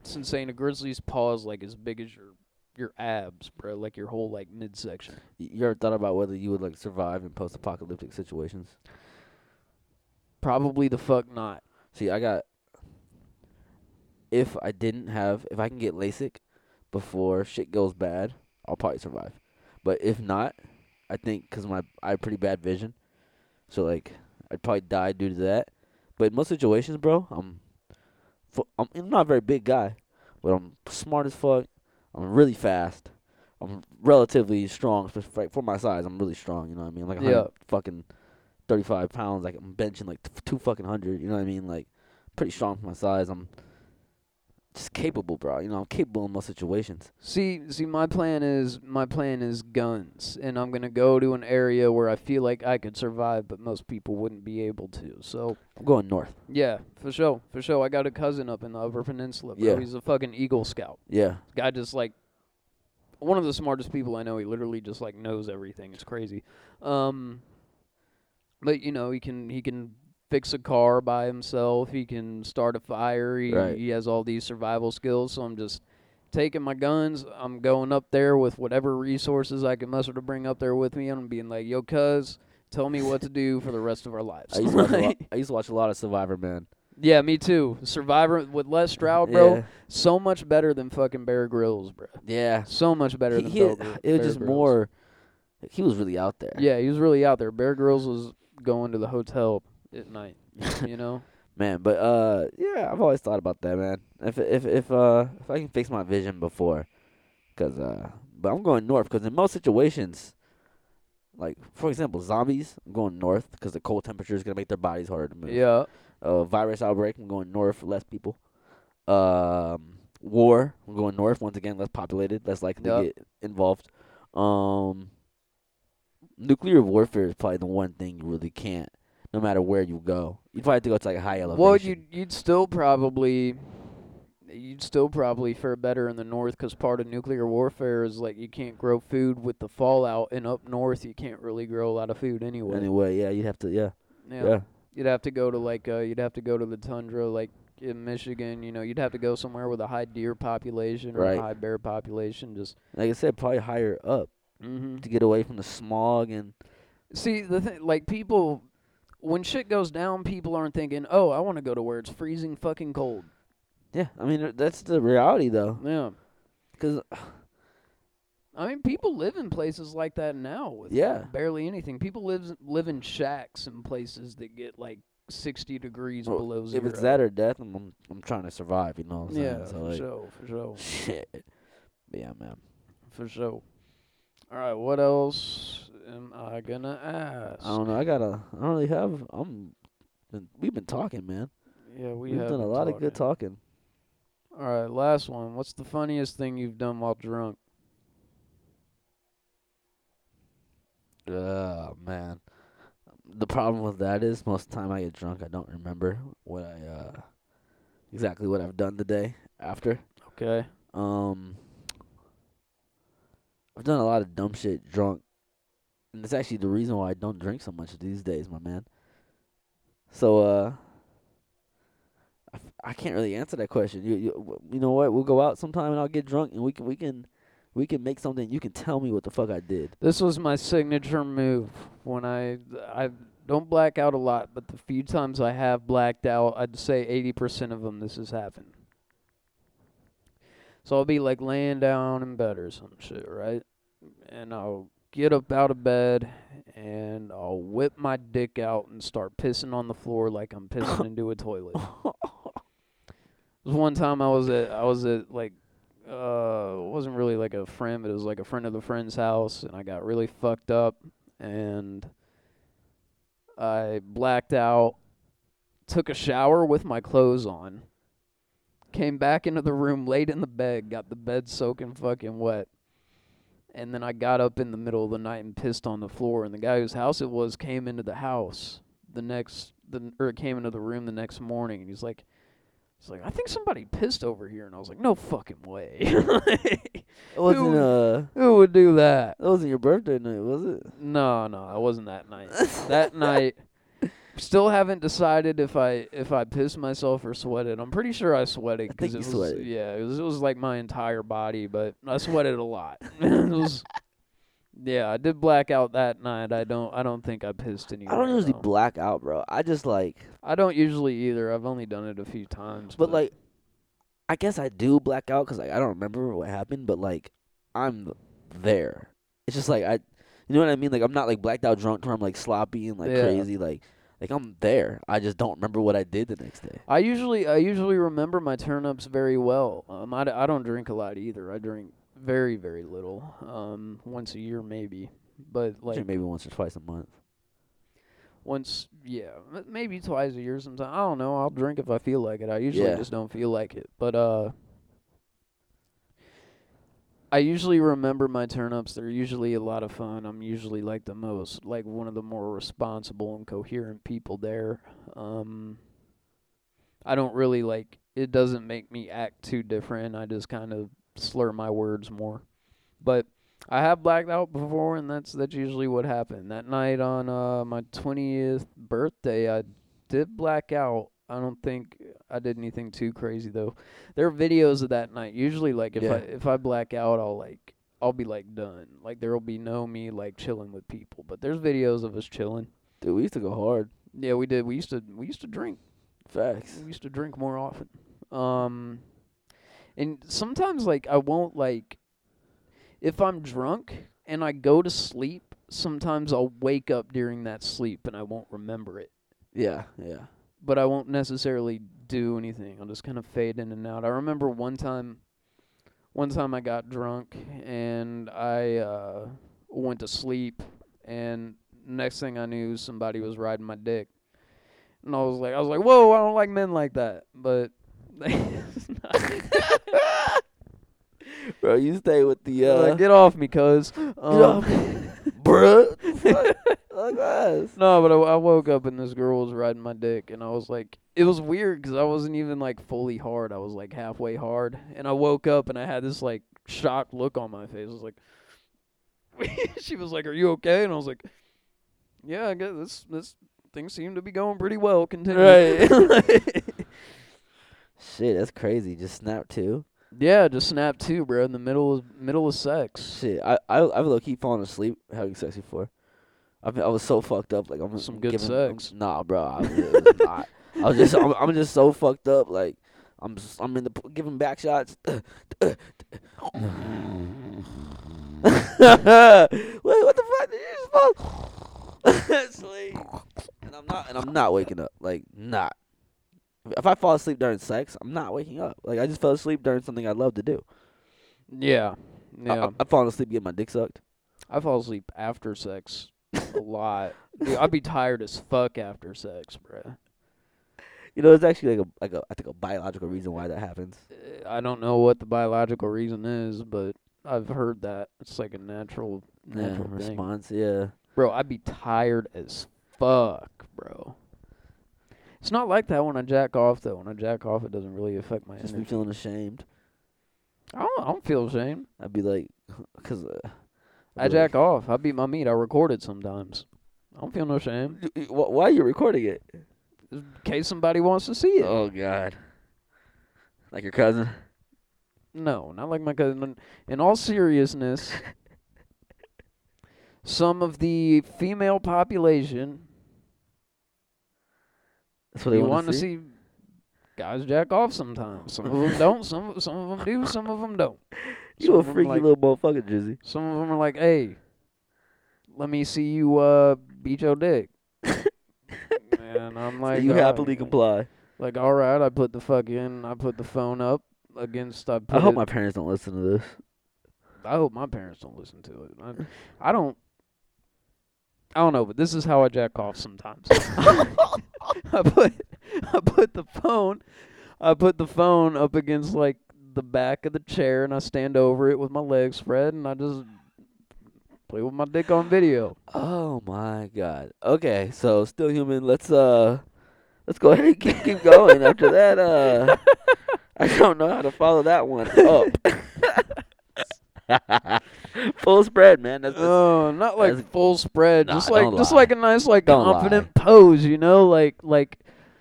It's insane. A grizzly's paw is like as big as your your abs, bro. Like your whole like midsection. You ever thought about whether you would like survive in post-apocalyptic situations? Probably the fuck not. See, I got. If I didn't have, if I can get LASIK before shit goes bad, I'll probably survive. But if not, I think because my I have pretty bad vision, so like I'd probably die due to that. But in most situations, bro, I'm, I'm, I'm not a very big guy, but I'm smart as fuck. I'm really fast. I'm relatively strong, for, for my size. I'm really strong. You know what I mean? Like a Yeah. fucking thirty-five pounds. Like I'm benching like t- two fucking hundred. You know what I mean? Like pretty strong for my size. I'm just capable, bro. You know, I'm capable in most situations. See, see, my plan is my plan is guns, and I'm gonna go to an area where I feel like I could survive, but most people wouldn't be able to. So I'm going north. yeah, for sure, for sure. I got a cousin up in the Upper Peninsula, bro. Yeah. He's a fucking Eagle Scout. Yeah, guy just like one of the smartest people I know. He literally just like knows everything. It's crazy. Um, but you know he can he can fix a car by himself. He can start a fire. He Right. he has all these survival skills. So I'm just taking my guns. I'm going up there with whatever resources I can muster to bring up there with me. and I'm being like, yo, cuz. Tell me what to do for the rest of our lives. I used to watch a lot, I used to watch a lot of Survivorman. yeah, me too. Survivor with Les Stroud, bro. Yeah, So much better than fucking Bear Grylls, bro. yeah. So much better He, than he- Bear it was Bear just Grylls. more. He was really out there. Yeah, he was really out there. Bear Grylls was going to the hotel at night. You know. man. But uh, yeah, I've always thought about that, man. If if if uh if I can fix my vision before, cause uh, but I'm going north, cause in most situations, like for example, zombies, I'm going north, cause the cold temperature is gonna make their bodies harder to move. yeah. uh, virus outbreak. I'm going north, less people. Um, war. I'm going north once again, less populated, less likely Yup. to get involved. Um, nuclear warfare is probably the one thing you really can't, no matter where you go. You'd probably have to go to like a high elevation. Well, you'd you'd still probably you'd still probably fare better in the north because part of nuclear warfare is like you can't grow food with the fallout, and up north you can't really grow a lot of food anyway. Anyway, yeah, you'd have to, yeah, yeah. yeah, You'd have to go to like uh, you'd have to go to the tundra like in Michigan. You know, you'd have to go somewhere with a high deer population or Right. a high bear population. Just Like I said, probably higher up mm-hmm. to get away from the smog and See the thing, like people, when shit goes down, people aren't thinking, "Oh, I want to go to where it's freezing fucking cold." yeah. I mean, that's the reality though, Yeah, because I mean, people live in places like that now with Yeah. barely anything. People live live in shacks in places that get like sixty degrees Well, below if it's that or death, I'm I'm, trying to survive. You know what I'm saying? yeah, So, for like, sure, for sure, Shit. But yeah, man. for sure. All right, what else am I gonna ask? I don't know. I gotta. I don't really have. I'm. Been, we've been talking, man. yeah, we have done a lot of good talking. All right, last one. What's the funniest thing you've done while drunk? Oh man. The problem with that is most of the time I get drunk, I don't remember what I uh exactly what I've done the day after. Okay. Um. I've done a lot of dumb shit drunk, and it's actually the reason why I don't drink so much these days, my man. So uh. I, I can't really answer that question. You you you know what? We'll go out sometime and I'll get drunk and we can we can we can make something. You can tell me what the fuck I did. This was my signature move when I I don't black out a lot, but the few times I have blacked out, I'd say 80% of them this has happened. So I'll be like laying down in bed or some shit, right? And I'll get up out of bed and I'll whip my dick out and start pissing on the floor like I'm pissing into a toilet. There was one time I was at I was at like uh it wasn't really like a friend, but it was like a friend of the friend's house and I got really fucked up and I blacked out, took a shower with my clothes on, came back into the room, laid in the bed, got the bed soaking fucking wet. And then I got up in the middle of the night and pissed on the floor and the guy whose house it was came into the house the next the or came into the room the next morning and he's like He's like, I think somebody pissed over here, and I was like, no fucking way. It wasn't Who- uh Who would do that? that wasn't your birthday night, was it? No, no, it wasn't that night. that night, still haven't decided if I if I pissed myself or sweated. I'm pretty sure I sweated because it was sweated. yeah, it was it was like my entire body, but I sweated a lot. it was yeah, I did black out that night. I don't I don't think I pissed anywhere. I don't usually though. black out, bro. I just like I don't usually either. I've only done it a few times. But like, I guess I do black out 'cause like I don't remember what happened, but like I'm there. It's just like I, you know what I mean? Like I'm not like blacked out drunk where I'm like sloppy and like Yeah. crazy. Like like I'm there. I just don't remember what I did the next day. I usually I usually remember my turn-ups very well. Um, I, d- I don't drink a lot either. I drink very very little. Um, once a year maybe, but Like maybe once or twice a month. once yeah maybe twice a year. Sometimes I don't know. I'll drink if I feel like it. I usually Yeah. just don't feel like it. But uh, I usually remember my turn-ups. They're usually a lot of fun. I'm usually like the most like one of the more responsible and coherent people there. Um, I don't really like it doesn't make me act too different. I just kind of slur my words more. But I have blacked out before and that's that's usually what happened. That night on uh my 20th birthday, I did black out. I don't think I did anything too crazy though. There are videos of that night. Usually like if I if I black out, I'll like I'll be like done. Like there'll be no me like chilling with people. But there's videos of us chilling. Dude, we used to go hard. Yeah, we did. We used to we used to drink. Facts. We used to drink more often. Um, and sometimes like I won't like if I'm drunk and I go to sleep. Sometimes I'll wake up during that sleep and I won't remember it. Yeah, yeah. But I won't necessarily do anything. I'll just kind of fade in and out. I remember one time. One time I got drunk and I uh, went to sleep, and next thing I knew, somebody was riding my dick, and I was like, I was like, whoa, I don't like men like that. But Bro, you stay with the uh Like, get off me, cuz. get Um, off Bruh. what? Like us. No, but I, I woke up and this girl was riding my dick, and I was like, it was weird because I wasn't even like fully hard. I was like halfway hard, and I woke up and I had this like shocked look on my face. I was like, she was like, "Are you okay?" And I was like, "Yeah, I guess this this things seem to be going pretty well." Continue. Right. Shit, that's crazy. Just snap too. Yeah, just snap too, bro. In the middle of middle of sex. Shit, I I I've low key fallen asleep having sex before. I mean, I was so fucked up. Like I'm Some I'm good giving, I'm- sex. nah, bro. I was, not, I was just I'm, I'm just so fucked up. Like I'm just, I'm in the giving back shots. Wait, what the fuck did you just fuck? Sleep. And I'm not and I'm not waking up. Like not. If I fall asleep during sex, I'm not waking up. Like I just fell asleep during something I love to do. Yeah, I, yeah. I, I've fallen asleep getting my dick sucked. I fall asleep after sex a lot. Dude, I'd be tired as fuck after sex, bro. You know, it's actually like a like a I think a biological reason why that happens. Uh, I don't know what the biological reason is, but I've heard that it's like a natural, Yeah, natural thing. response. Yeah. Bro, I'd be tired as fuck, bro. It's not like that when I jack off though. When I jack off, it doesn't really affect my Just be energy. feeling ashamed. I don't, I don't feel ashamed. I'd be like, cause uh, I be jack off. I beat my meat. I record it sometimes. I don't feel no shame. like, "Y- y- wh- Why are you recording it? In case somebody wants to see it. Oh God. Like your cousin. No, not like my cousin. In all seriousness, some of the female population That's what they you want to see guys jack off sometimes. Some of them don't. Some some of them do. Some of them don't. You Some a freaky like, little motherfucker, Jizzy. Some of them are like, "Hey, let me see you uh beat your dick." and I'm like, you "Uh, happily comply. Like, all right, I put the fucking, I put the phone up against. I, I hope it- my parents don't listen to this. I hope my parents don't listen to it. I, I don't. I don't know, but this is how I jack off sometimes. I put I put the phone I put the phone up against like the back of the chair and I stand over it with my legs spread and I just play with my dick on video. Oh my god. Okay, so still human. Let's uh, let's go ahead and keep keep going. After that, uh, I don't know how to follow that one up. Full spread, man. That's, that's Oh, not like that's- full spread, Nah, just like just lie. like a nice like Don't confident pose, you know, like like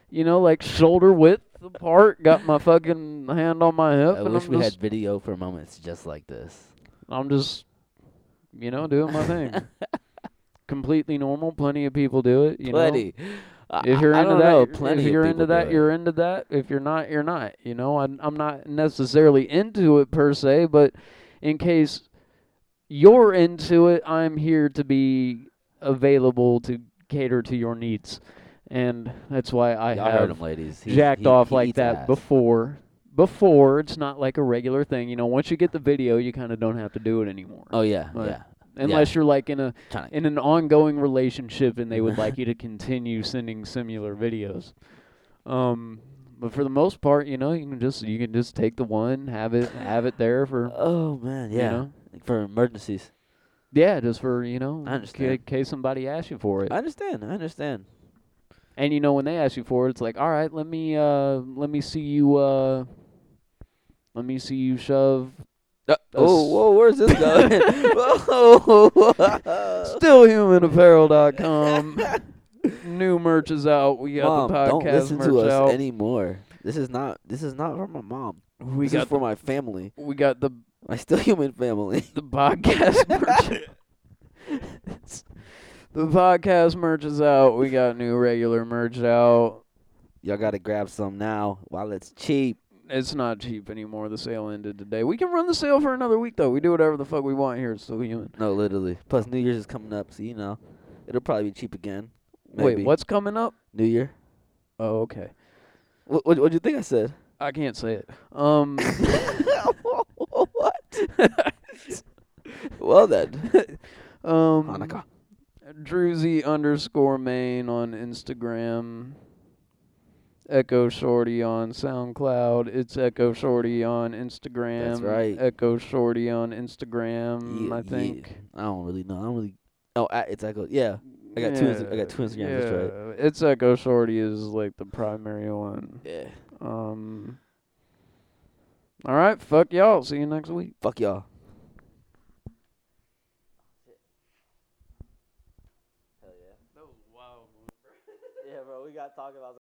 you know, like shoulder width apart, got my fucking hand on my hip I and wish I'm we just had video for moments just like this. I'm just, you know, doing my thing. Completely normal. Plenty of people do it. You plenty. know, if you're I, into that, know, you're- plenty if you're into that, you're into that. If you're not, you're not. You know, I'm, I'm not necessarily into it per se, but in case you're into it, I'm here to be available to cater to your needs, and that's why I Y'all heard have him, ladies. Jacked he- off he like eats that ass. before. Before it's not like a regular thing, you know. Once you get the video, you kind of don't have to do it anymore, Oh yeah, Right. yeah. unless you're like in a in an ongoing relationship and they would like you to continue sending similar videos. Um, but for the most part, you know, you can just you can just take the one, have it have it there for oh man, you yeah. Know, For emergencies. yeah, just for you know, I understand. case somebody asks you for it. I understand. I understand. And you know when they ask you for it, it's like, all right, let me uh let me see you uh let me see you shove Uh, oh, whoa, where's this going? whoa, stillhumanapparel.com. New merch is out. We got Mom, the podcast don't listen merch to us out. anymore. This is not. This is not for my mom. we this got is for my family, we got the my still human family. the podcast merch. The podcast merch is out. We got new regular merch out. Y'all gotta grab some now while it's cheap. It's not cheap anymore. The sale ended today. We can run the sale for another week though. We do whatever the fuck we want here. It's still human. No, literally. Plus, New Year's is coming up, so you know, it'll probably be cheap again. Wait, what's coming up? New Year? Oh, okay. What? What? What'd you think I said? I can't say it. Um. well then. um. Hanukkah. Druzy underscore main on Instagram. Echo Shorty on SoundCloud. It's Echo Shorty on Instagram. That's right. Echo Shorty on Instagram. Yeah, I yeah. think. I don't really know. I don't really. Oh, it's Echo. Yeah. I got two Insta- I got two Instagrams, that's right. yeah, It's Echo Shorty is like the primary one. Yeah. Um. All right, fuck y'all. See you next week. Fuck y'all. Hell yeah. That was wild. Yeah, bro. We got talking about.